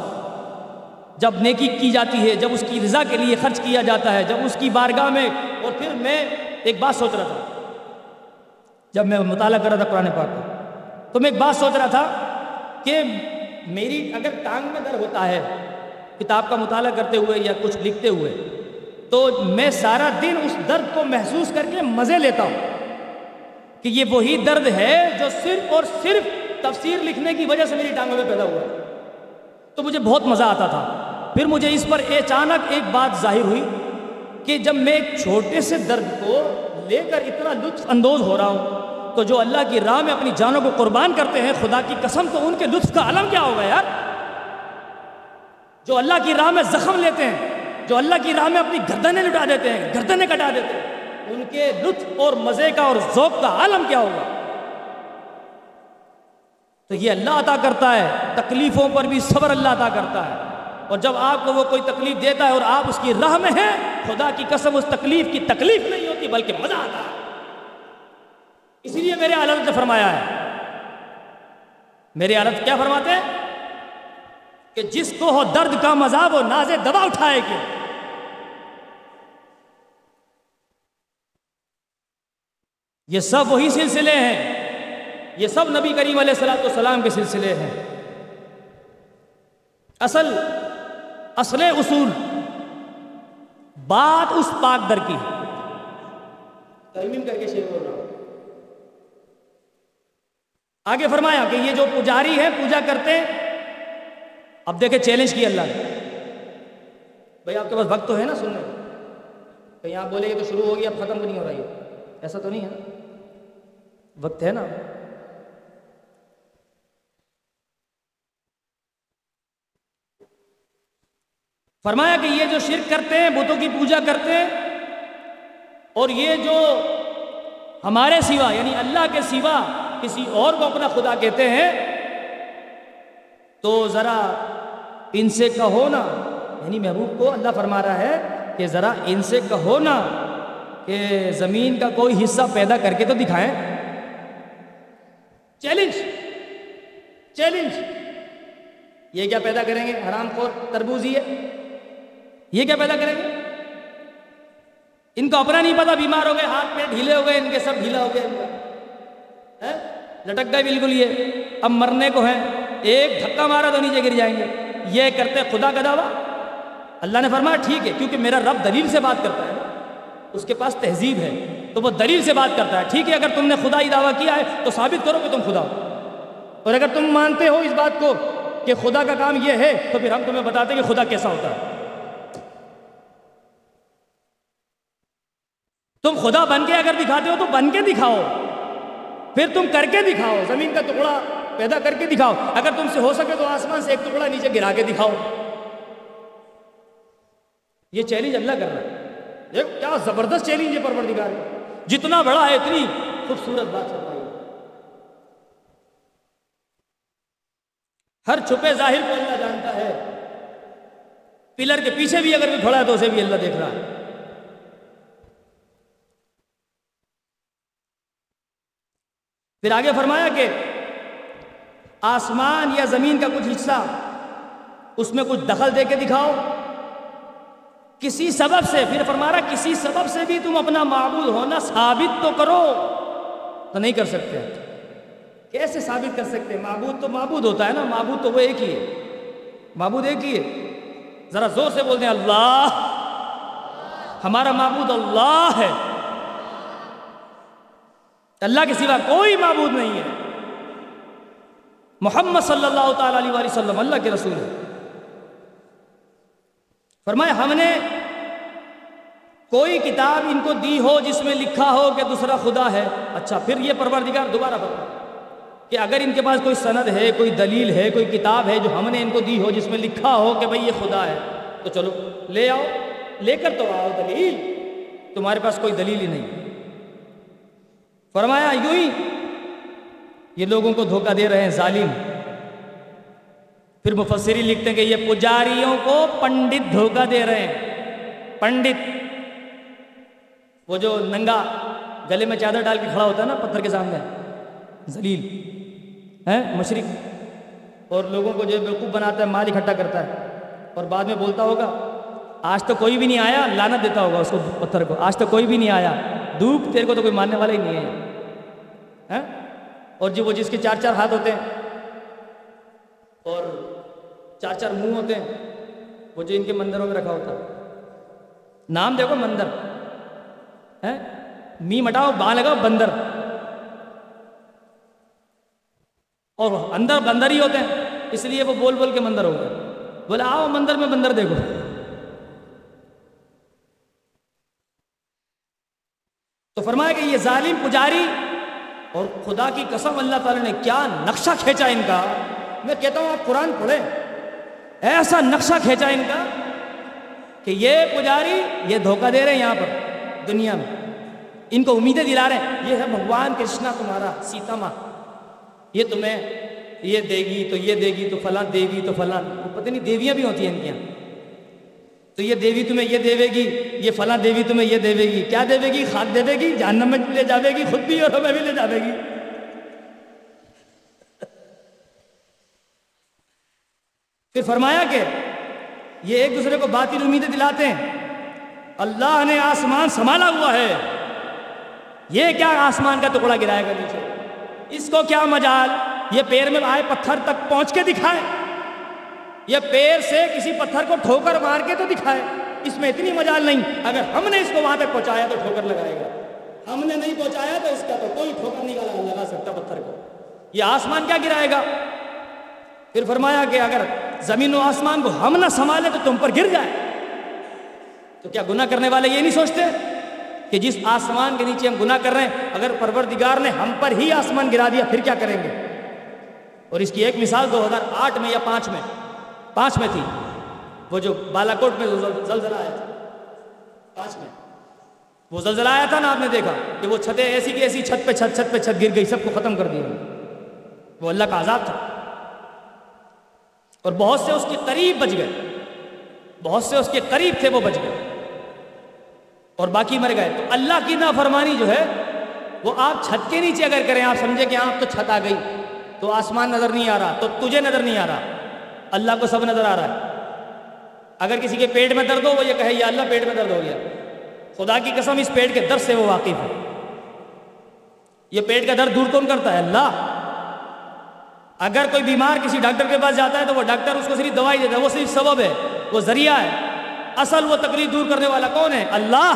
جب نیکی کی جاتی ہے، جب اس کی رضا کے لیے خرچ کیا جاتا ہے، جب اس کی بارگاہ میں، اور پھر میں ایک بات سوچ رہا تھا۔ جب میں مطالعہ کر رہا تھا قرآن پاک کا، تو میں ایک بات سوچ رہا تھا کہ میری اگر ٹانگ میں درد ہوتا ہے، کتاب کا مطالعہ کرتے ہوئے یا کچھ لکھتے ہوئے، تو میں سارا دن اس درد کو محسوس کر کے مزے لیتا ہوں کہ یہ وہی درد ہے جو صرف اور صرف تفسیر لکھنے کی وجہ سے میری ٹانگوں میں پیدا ہوا۔ تو مجھے بہت مزہ آتا تھا۔ پھر مجھے اس پر اچانک ایک بات ظاہر ہوئی کہ جب میں ایک چھوٹے سے درد کو لے کر اتنا لطف اندوز ہو رہا ہوں، تو جو اللہ کی راہ میں اپنی جانوں کو قربان کرتے ہیں، خدا کی قسم تو ان کے لطف کا علم کیا ہوگا یار؟ جو اللہ کی راہ میں زخم لیتے ہیں، جو اللہ کی راہ میں اپنی گردنیں لٹا دیتے ہیں، گردنیں کٹا دیتے ہیں، ان کے لطف اور مزے کا اور ذوق کا عالم کیا ہوگا؟ تو یہ اللہ عطا کرتا ہے، تکلیفوں پر بھی صبر اللہ عطا کرتا ہے۔ اور جب آپ کو وہ کوئی تکلیف دیتا ہے اور آپ اس کی راہ میں ہیں، خدا کی قسم اس تکلیف کی تکلیف نہیں ہوتی، بلکہ مزہ آتا ہے۔ اس لیے میرے عالت نے فرمایا ہے، میرے عالت کیا فرماتے ہیں؟ کہ جس کو ہو درد کا مزہ وہ نازے دبا اٹھائے گی۔ یہ سب وہی سلسلے ہیں۔ یہ سب نبی کریم علیہ السلام والسلام کے سلسلے ہیں۔ اصل اصل اصول بات اس پاک در کی ترمیم کر کے شیر بول رہا ہوں۔ آگے فرمایا کہ یہ جو پجاری ہے، پوجا کرتے اب دیکھیں چیلنج کی اللہ۔ نے بھائی، آپ کے پاس وقت تو ہے نا سننے۔ کہیں آپ بولے تو شروع ہو گیا اب ختم نہیں ہو رہی۔ ہے ایسا تو نہیں ہے۔ وقت ہے نا۔ فرمایا کہ یہ جو شرک کرتے ہیں، بتوں کی پوجا کرتے ہیں، اور یہ جو ہمارے سوا یعنی اللہ کے سوا کسی اور کو اپنا خدا کہتے ہیں، تو ذرا ان سے کہو نا یعنی محبوب کو اللہ فرما رہا ہے کہ ذرا ان سے کہو نا کہ زمین کا کوئی حصہ پیدا کر کے تو دکھائیں۔ چیلنج چیلنج، یہ کیا پیدا کریں گے؟ حرام خور، تربوزی ہے۔ یہ کیا پیدا کریں گے؟ ان کو اپنا نہیں پتا، بیمار ہو گئے، ہاتھ پہ ڈھیلے ہو گئے، ان کے سب ڈھیلا ہو گئے۔ لٹک گئے بالکل یہ۔ اب مرنے کو ہے ایک دھکا مارا تو نیچے گر جائیں گے۔ یہ کرتے خدا کا دعویٰ۔ اللہ نے فرمایا، ٹھیک ہے، کیونکہ میرا رب دلیل سے بات کرتا ہے اس کے پاس تہذیب ہے، تو وہ دلیل سے بات کرتا ہے۔ ٹھیک ہے، اگر تم نے خدا ہی دعویٰ کیا ہے، تو ثابت کرو کہ تم خدا ہو۔ اور اگر تم مانتے ہو اس بات کو کہ خدا کا کام یہ ہے، تو پھر ہم تمہیں بتاتے ہیں کہ خدا کیسا ہوتا ہے۔ تم خدا بن کے اگر دکھاتے ہو تو بن کے دکھاؤ۔ پھر تم کر کے دکھاؤ۔ زمین کا ٹکڑا پیدا کر کے دکھاؤ۔ اگر تم سے ہو سکے تو آسمان سے ایک ٹکڑا نیچے گرا کے دکھاؤ۔ یہ چیلنج اللہ کر رہا ہے۔ کیا زبردست چیلنج ہے پروردگار جتنا بڑا ہے اتنی خوبصورت بات چل رہی ہے۔ ہر چھپے ظاہر کو اللہ جانتا ہے۔ پلر کے پیچھے بھی اگر بھی کھڑا ہے تو اسے بھی اللہ دیکھ رہا ہے۔ پھر آگے فرمایا کہ آسمان یا زمین کا کچھ حصہ اس میں کچھ دخل دے کے دکھاؤ۔ کسی سبب سے، پھر فرما رہا کسی سبب سے بھی تم اپنا معبود ہونا ثابت تو کرو۔ تو نہیں کر سکتے۔ کیسے ثابت کر سکتے؟ معبود تو معبود ہوتا ہے نا۔ معبود تو وہ ایک ہی ہے۔ معبود ایک ہی ہے۔ ذرا زور سے بول دیں، اللہ، ہمارا معبود اللہ ہے۔ اللہ کے سوا کوئی معبود نہیں ہے۔ محمد صلی اللہ تعالی علیہ وسلم اللہ کے رسول ہے فرمایا، ہم نے کوئی کتاب ان کو دی ہو جس میں لکھا ہو کہ دوسرا خدا ہے۔ اچھا پھر یہ پروردگار دوبارہ فرما کہ اگر ان کے پاس کوئی سند ہے، کوئی دلیل ہے، کوئی کتاب ہے جو ہم نے ان کو دی ہو جس میں لکھا ہو کہ بھئی یہ خدا ہے، تو چلو، لے آؤ، لے کر تو آؤ دلیل۔ تمہارے پاس کوئی دلیل ہی نہیں۔ فرمایا، یوں ہی۔ یہ لوگوں کو دھوکہ دے رہے ہیں، ظالم۔ پھر مفسری لکھتے ہیں کہ یہ پجاریوں کو پنڈت دھوکہ دے رہے ہیں۔ پنڈت۔ وہ جو ننگا گلے میں چادر ڈال کے کھڑا ہوتا ہے نا، پتھر کے سامنے۔ زلیل ہے مشرق اور لوگوں کو جو بیوقوف بناتا ہے، مال اکٹھا کرتا ہے۔ اور بعد میں بولتا ہوگا، آج تو کوئی بھی نہیں آیا لانت دیتا ہوگا اس کو پتھر کو۔ آج تو کوئی بھی نہیں آیا۔ دھوپ تیرے کو تو کوئی ماننے والا ہی نہیں ہے۔ ہاں؟ اور جو وہ جس کے چار چار ہاتھ ہوتے ہیں، اور چار چار منہ ہوتے ہیں، وہ جو ان کے مندروں میں رکھا ہوتا۔ نام دیکھو مندر۔ ہاں؟ ہے می مٹاؤ باں لگاؤ، بندر۔ اور اندر بندر ہی ہوتے ہیں، اس لیے وہ بول بول کے مندر ہو گئے۔ بولے، آؤ مندر میں بندر دیکھو۔ تو فرمایا کہ یہ ظالم پجاری اور خدا کی قسم اللہ تعالی نے کیا نقشہ کھینچا ان کا؟ میں کہتا ہوں آپ قرآن پڑھیں۔ ایسا نقشہ کھینچا ان کا کہ یہ پجاری یہ دھوکہ دے رہے ہیں یہاں پر دنیا میں۔ ان کو امیدیں دلا رہے ہیں۔ یہ ہے بھگوان کرشنا تمہارا، سیتا ماں۔ یہ تمہیں یہ دے گی تو یہ دے گی تو فلاں، دے گی تو فلاں۔ پتہ نہیں دیویاں بھی ہوتی ہیں ان کی یہاں۔ تو یہ دیوی تمہیں یہ دے گی، یہ فلاں دیوی تمہیں یہ دے گی۔ کیا دے گی؟ خاک دے گی، جہنم میں لے جاوے گی، خود بھی اور ہمیں بھی لے جاوے گی۔ پھر فرمایا کہ یہ ایک دوسرے کو باطل امیدیں دلاتے ہیں۔ اللہ نے آسمان سنبھالا ہوا ہے۔ یہ کیا آسمان کا ٹکڑا گرائے گا نیچے اس کو کیا مجال؟ یہ پیر میں آئے پتھر تک پہنچ کے دکھائے۔ یہ پیر سے کسی پتھر کو ٹھوکر مار کے تو دکھائے۔ اس میں اتنی مجال نہیں۔ اگر ہم نے اس کو وہاں تک پہنچایا تو ٹھوکر لگائے گا۔ ہم نے نہیں پہنچایا تو اس کا تو کوئی ٹھوکر نہیں لگا سکتا پتھر کو۔ یہ آسمان کیا گرائے گا؟ پھر فرمایا کہ اگر زمین و آسمان کو ہم نہ سنبھالے تو تم پر گر جائے۔ تو کیا گناہ کرنے والے یہ نہیں سوچتے کہ جس آسمان کے نیچے ہم گناہ کر رہے ہیں، اگر پروردگار نے ہم پر ہی آسمان گرا دیا، پھر کیا کریں گے؟ اور اس کی ایک مثال دو ہزار آٹھ میں یا پانچ میں۔ پانچ میں تھی۔ وہ جو بالا کوٹ میں زلزلہ آیا تھا۔ پانچ میں۔ وہ زلزلہ آیا تھا نا آپ نے دیکھا کہ وہ چھتیں ایسی کی ایسی چھت پہ چھت چھت پہ چھت گر گئی، سب کو ختم کر دیا۔ وہ اللہ کا عذاب تھا۔ اور بہت سے اس کے قریب بچ گئے۔ بہت سے اس کے قریب تھے وہ بچ گئے۔ اور باقی مر گئے۔ تو اللہ کی نافرمانی جو ہے، وہ آپ چھت کے نیچے اگر کریں، آپ سمجھے کہ آپ تو چھت آ گئی۔ تو آسمان نظر نہیں آ رہا، تو تجھے نظر نہیں آ رہا۔ اللہ کو سب نظر آ رہا ہے۔ اگر کسی کے پیٹ میں درد ہو، وہ یہ کہے، یا اللہ پیٹ میں درد ہو گیا۔ خدا کی قسم، اس پیٹ کے درد سے وہ واقف ہے۔ یہ پیٹ کا درد دور کون کرتا ہے؟ اللہ۔ اگر کوئی بیمار کسی ڈاکٹر کے پاس جاتا ہے، تو وہ ڈاکٹر اس کو صرف دوائی دیتا ہے، وہ صرف سبب ہے، وہ ذریعہ ہے۔ اصل وہ تکلیف دور کرنے والا کون ہے؟ اللہ۔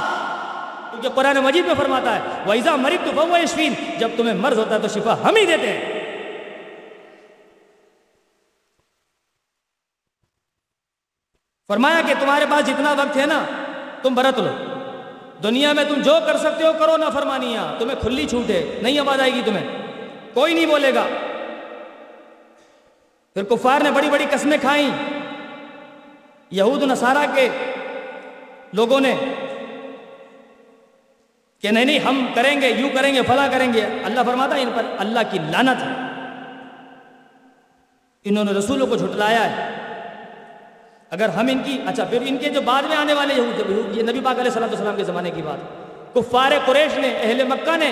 کیونکہ قرآن مجید میں فرماتا ہے ویزا مریض تو وہ جب تمہیں مرض ہوتا ہے تو شفا ہم ہی دیتے ہیں۔ فرمایا کہ تمہارے پاس جتنا وقت ہے نا، تم برت لو۔ دنیا میں تم جو کر سکتے ہو کرو نہ فرمانیاں تمہیں کھلی چھوٹ ہے، نہیں آواز آئے گی تمہیں۔ کوئی نہیں بولے گا۔ پھر کفار نے بڑی بڑی قسمیں کھائیں۔ یہود نصارہ کے لوگوں نے کہ نہیں نہیں، ہم کریں گے، یوں کریں گے فلا کریں گے۔ اللہ فرماتا ہے ان پر اللہ کی لانت ہے۔ انہوں نے رسولوں کو جھٹلایا ہے۔ اگر ہم ان کی اچھا پھر ان کے جو بعد میں آنے والے یہود یہ نبی پاک علیہ السلام السلام کے زمانے کی بات۔ کفار قریش نے، اہل مکہ نے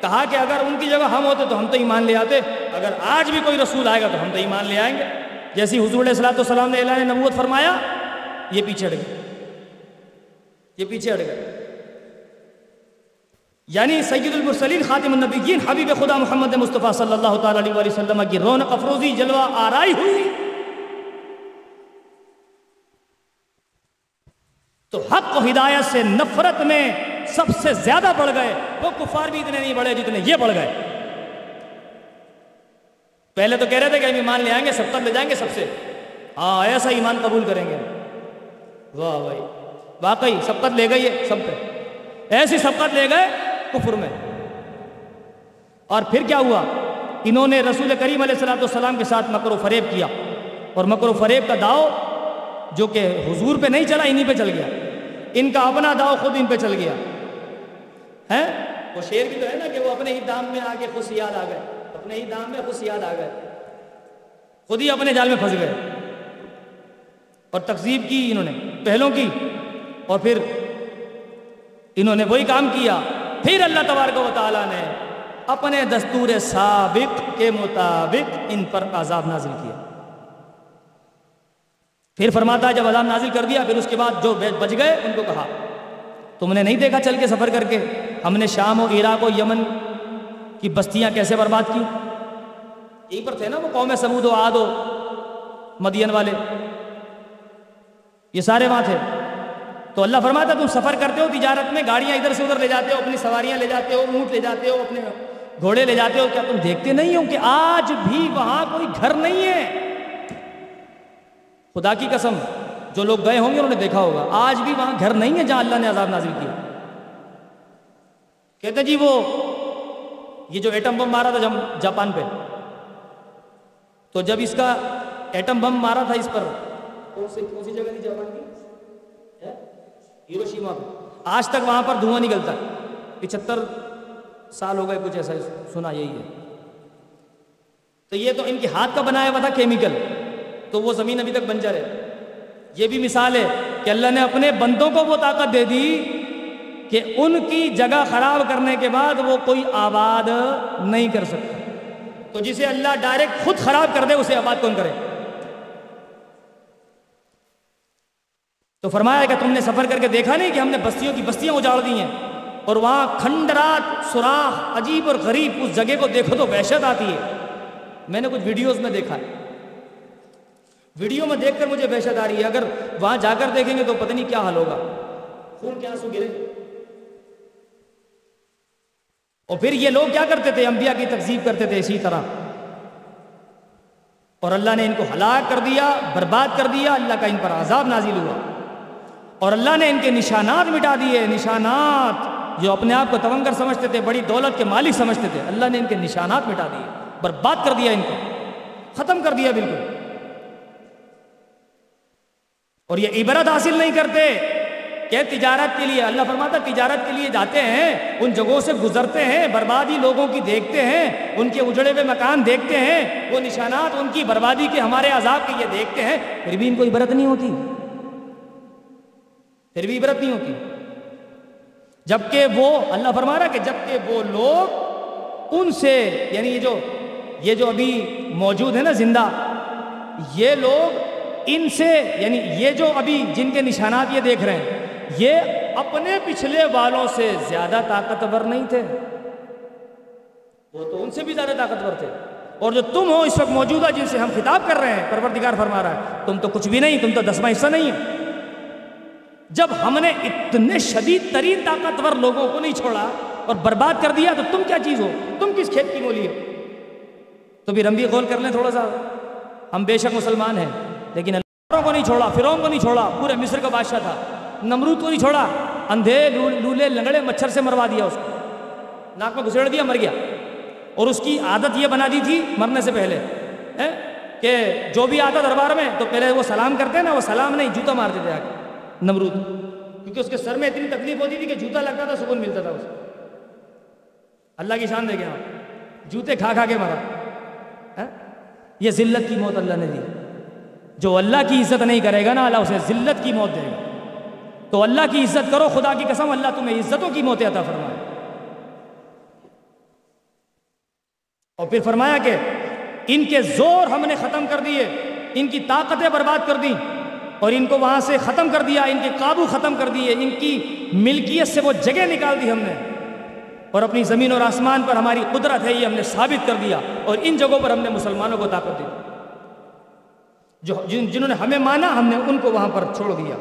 کہا کہ اگر ان کی جگہ ہم ہوتے تو ہم تو ایمان لے آتے۔ اگر آج بھی کوئی رسول آئے گا تو ہم تو ایمان لے آئیں گے۔ جیسی حضور علیہ السلام السلام نے اعلان نبوت فرمایا، یہ پیچھے ہٹ گئے۔ یہ پیچھے ہٹ گئے۔ یعنی سید المرسلین، خاتم النبیین، حبیب خدا محمد مصطفیٰ صلی اللہ تعالی علیہ وسلم کی رونق افروزی، جلوہ آرائی ہوئی۔ تو حق و ہدایت سے نفرت میں سب سے زیادہ بڑھ گئے۔ وہ کفار بھی اتنے نہیں بڑھے جتنے یہ بڑھ گئے۔ پہلے تو کہہ رہے تھے کہ ہم ایمان لے آئیں گے، سب تک لے جائیں گے سب سے۔ ہاں ایسا ایمان قبول کریں گے۔ واہ بھائی، واقعی سبقت لے گئی ہے، سب پہ۔ ایسی سبقت لے گئے کفر میں۔ اور پھر کیا ہوا؟ انہوں نے رسول کریم علیہ السلاۃ والسلام کے ساتھ مکر و فریب کیا۔ اور مکر و فریب کا داؤ جو کہ حضور پہ نہیں چلا، انہی پہ چل گیا۔ ان کا اپنا داؤ خود ان پہ چل گیا۔ ہے وہ شیر بھی تو ہے نا کہ وہ اپنے ہی دام میں آ کے خوش یاد آ گئے۔ اپنے ہی دام میں خوش یاد آ گئے۔ خود ہی اپنے جال میں پھنس گئے۔ اور تقزیب کی انہوں نے، پہلوں کی۔ اور پھر انہوں نے وہی کام کیا۔ پھر اللہ تبارک و تعالیٰ نے اپنے دستور سابق کے مطابق ان پر عذاب نازل کیا۔ پھر فرماتا ہے، جب عذاب نازل کر دیا، پھر اس کے بعد جو بچ گئے، ان کو کہا، تم نے نہیں دیکھا چل کے سفر کر کے؟ ہم نے شام و عراق و یمن کی بستیاں کیسے برباد کی یہیں پر تھے نا وہ قوم سمود و آد و مدین والے۔ یہ سارے وہاں تھے۔ تو اللہ فرماتا تم سفر کرتے ہو تجارت میں، گاڑیاں ادھر سے ادھر لے جاتے ہو، اپنی سواریاں لے جاتے ہو، اونٹ لے جاتے ہو، اپنے گھوڑے لے جاتے ہو۔ کیا تم دیکھتے نہیں ہو کہ آج بھی وہاں کوئی گھر نہیں ہے؟ خدا کی قسم، جو لوگ گئے ہوں گے انہوں نے دیکھا ہوگا۔ آج بھی وہاں گھر نہیں ہے جہاں اللہ نے عذاب نازل کیا۔ کہتے جی وہ، یہ جو ایٹم بم مارا تھا جاپان پہ۔ تو جب اس کا ایٹم بم مارا تھا اس پر، کون سی کون سی جگہ تھی جاپان کی؟ ہیروشیما پہ۔ آج تک وہاں پر دھواں نکلتا۔ ہے پچہتر سال ہو گئے کچھ ایسا سنا یہی ہے۔ تو یہ تو ان کے ہاتھ کا بنایا ہوا تھا کیمیکل۔ تو وہ زمین ابھی تک بنجر ہے یہ بھی مثال ہے کہ اللہ نے اپنے بندوں کو وہ طاقت دے دی کہ ان کی جگہ خراب کرنے کے بعد وہ کوئی آباد نہیں کر سکتا۔ تو جسے اللہ ڈائریکٹ خود خراب کر دے، اسے آباد کون کرے؟ تو فرمایا کہ تم نے سفر کر کے دیکھا نہیں کہ ہم نے بستیوں کی بستیاں اجاڑ دی ہیں اور وہاں کھنڈرات، سوراخ، عجیب اور غریب، اس جگہ کو دیکھو تو وحشت آتی ہے۔ میں نے کچھ ویڈیوز میں دیکھا ہے۔ ویڈیو میں دیکھ کر مجھے وحشت آ رہی ہے۔ اگر وہاں جا کر دیکھیں گے تو پتہ نہیں کیا حال ہوگا۔ خون کیا سو گرے۔ اور پھر یہ لوگ کیا کرتے تھے؟ انبیاء کی تقزیب کرتے تھے اسی طرح۔ اور اللہ نے ان کو ہلاک کر دیا، برباد کر دیا، اللہ کا ان پر عذاب نازل ہوا۔ اور اللہ نے ان کے نشانات مٹا دیے۔ نشانات جو اپنے آپ کو تونگر سمجھتے تھے، بڑی دولت کے مالک سمجھتے تھے۔ اللہ نے ان کے نشانات مٹا دیے، برباد کر دیا ان کو۔ ختم کر دیا بالکل۔ اور یہ عبرت حاصل نہیں کرتے کہ تجارت کے لیے، اللہ فرماتا تجارت کے لیے جاتے ہیں، ان جگہوں سے گزرتے ہیں، بربادی لوگوں کی دیکھتے ہیں، ان کے اجڑے ہوئے مکان دیکھتے ہیں، وہ نشانات ان کی بربادی کے ہمارے عذاب کے یہ دیکھتے ہیں، پھر بھی ان کو عبرت نہیں ہوتی۔ پھر بھی عبرت نہیں ہوتی۔ جبکہ وہ، اللہ فرما رہا کہ جبکہ وہ لوگ ان سے یعنی یہ جو یہ جو ابھی موجود ہے نا زندہ، یہ لوگ ان سے یعنی یہ جو ابھی جن کے نشانات یہ دیکھ رہے ہیں، یہ اپنے پچھلے والوں سے زیادہ طاقتور نہیں تھے۔ وہ تو ان سے بھی زیادہ طاقتور تھے۔ اور جو تم ہو اس وقت موجودہ جن سے ہم خطاب کر رہے ہیں، پروردگار فرما رہا ہے، تم تو کچھ بھی نہیں، تم تو دسواں حصہ نہیں ہے جب ہم نے اتنے شدید ترین طاقتور لوگوں کو نہیں چھوڑا اور برباد کر دیا، تو تم کیا چیز ہو؟ تم کس کھیت کی مولی ہو؟ تو بھی رمبی غول کر لیں تھوڑا سا۔ ہم بے شک مسلمان ہیں۔ لیکن اللہ کو نہیں چھوڑا، فرعون کو نہیں چھوڑا، پورے مصر کا بادشاہ تھا۔ نمرود کو نہیں چھوڑا، اندھے لولے لنگڑے مچھر سے مروا دیا اس کو۔ ناک میں گھسڑ دیا، مر گیا۔ اور اس کی عادت یہ بنا دی تھی مرنے سے پہلے کہ جو بھی آتا دربار میں، تو پہلے وہ سلام کرتے نا، وہ سلام نہیں، جوتا مارتے تھے آگے۔ نمرود۔ کیونکہ اس کے سر میں اتنی تکلیف ہوتی تھی کہ جوتا لگتا تھا، سکون ملتا تھا اس اللہ کی شان دے گیا جوتے کھا کھا کے مرا۔ یہ ذلت کی موت اللہ نے دی۔ جو اللہ کی عزت نہیں کرے گا نا اللہ اسے ذلت کی موت دے گا۔ تو اللہ کی عزت کرو، خدا کی قسم اللہ تمہیں عزتوں کی موت عطا فرمائے۔ اور پھر فرمایا کہ ان کے زور ہم نے ختم کر دیے، ان کی طاقتیں برباد کر دیں اور ان کو وہاں سے ختم کر دیا، ان کے قابو ختم کر دیے، ان کی ملکیت سے وہ جگہ نکال دی ہم نے۔ اور اپنی زمین اور آسمان پر ہماری قدرت ہے، یہ ہم نے ثابت کر دیا اور ان جگہوں پر ہم نے مسلمانوں کو طاقت دی۔ جو جن جنہوں نے ہمیں مانا، ہم نے ان کو وہاں پر چھوڑ دیا۔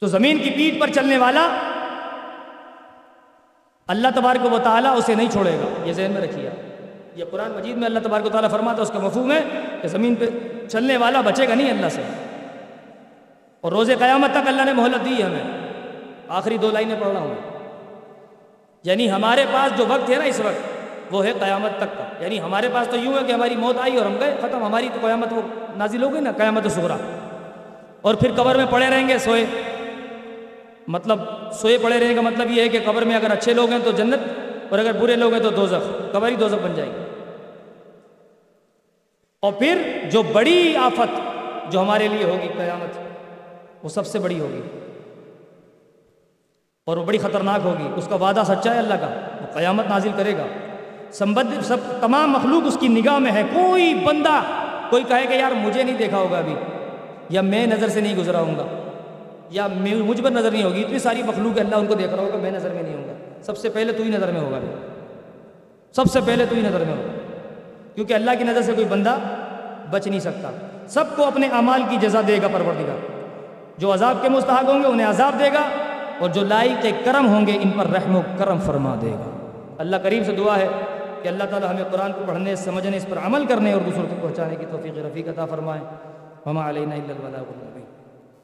تو زمین کی پیٹ پر چلنے والا اللہ تبارک و تعالیٰ اسے نہیں چھوڑے گا۔ یہ ذہن میں رکھیے۔ یہ قرآن مجید میں اللہ تبارک و تعالیٰ فرماتا اس کا مفہوم ہے کہ زمین پہ چلنے والا بچے گا نہیں اللہ سے۔ اور روز قیامت تک اللہ نے مہلت دی ہمیں۔ آخری دو لائنیں پڑھ رہا ہوں یعنی ہمارے پاس جو وقت ہے نا اس وقت وہ ہے قیامت تک کا۔ یعنی ہمارے پاس تو یوں ہے کہ ہماری موت آئی اور ہم گئے، ختم۔ ہماری تو قیامت وہ نازل ہو گئی نا، قیامت سغرا اور پھر قبر میں پڑے رہیں گے سوئے۔ مطلب سوئے پڑے رہنے کا مطلب یہ ہے کہ قبر میں اگر اچھے لوگ ہیں تو جنت، اور اگر برے لوگ ہیں تو دوزخ۔ قبر ہی دوزخ بن جائے گی۔ اور پھر جو بڑی آفت جو ہمارے لیے ہوگی قیامت، وہ سب سے بڑی ہوگی۔ اور وہ بڑی خطرناک ہوگی۔ اس کا وعدہ سچا ہے اللہ کا، وہ قیامت نازل کرے گا۔ سمبد سب تمام مخلوق اس کی نگاہ میں ہے۔ کوئی بندہ کوئی کہے کہ یار مجھے نہیں دیکھا ہوگا ابھی، یا میں نظر سے نہیں گزرا ہوں گا، یا مجھ پر نظر نہیں ہوگی۔ اتنی ساری مخلوق ہے، اللہ ان کو دیکھ رہا ہوگا، میں نظر میں نہیں ہوں گا۔ سب سے پہلے تو ہی نظر میں ہوگا۔ سب سے پہلے تو ہی نظر میں ہوگا۔ کیونکہ اللہ کی نظر سے کوئی بندہ بچ نہیں سکتا۔ سب کو اپنے اعمال کی جزا دے گا پروردگار۔ جو عذاب کے مستحق ہوں گے، انہیں عذاب دے گا، اور جو لائق کرم ہوں گے، ان پر رحم و کرم فرما دے گا۔ اللہ کریم سے دعا ہے۔ کہ اللہ تعالی ہمیں قرآن کو پڑھنے، سمجھنے، اس پر عمل کرنے اور دوسروں کو پہنچانے کی توفیق رفیق عطا فرمائے۔ ہما علیہ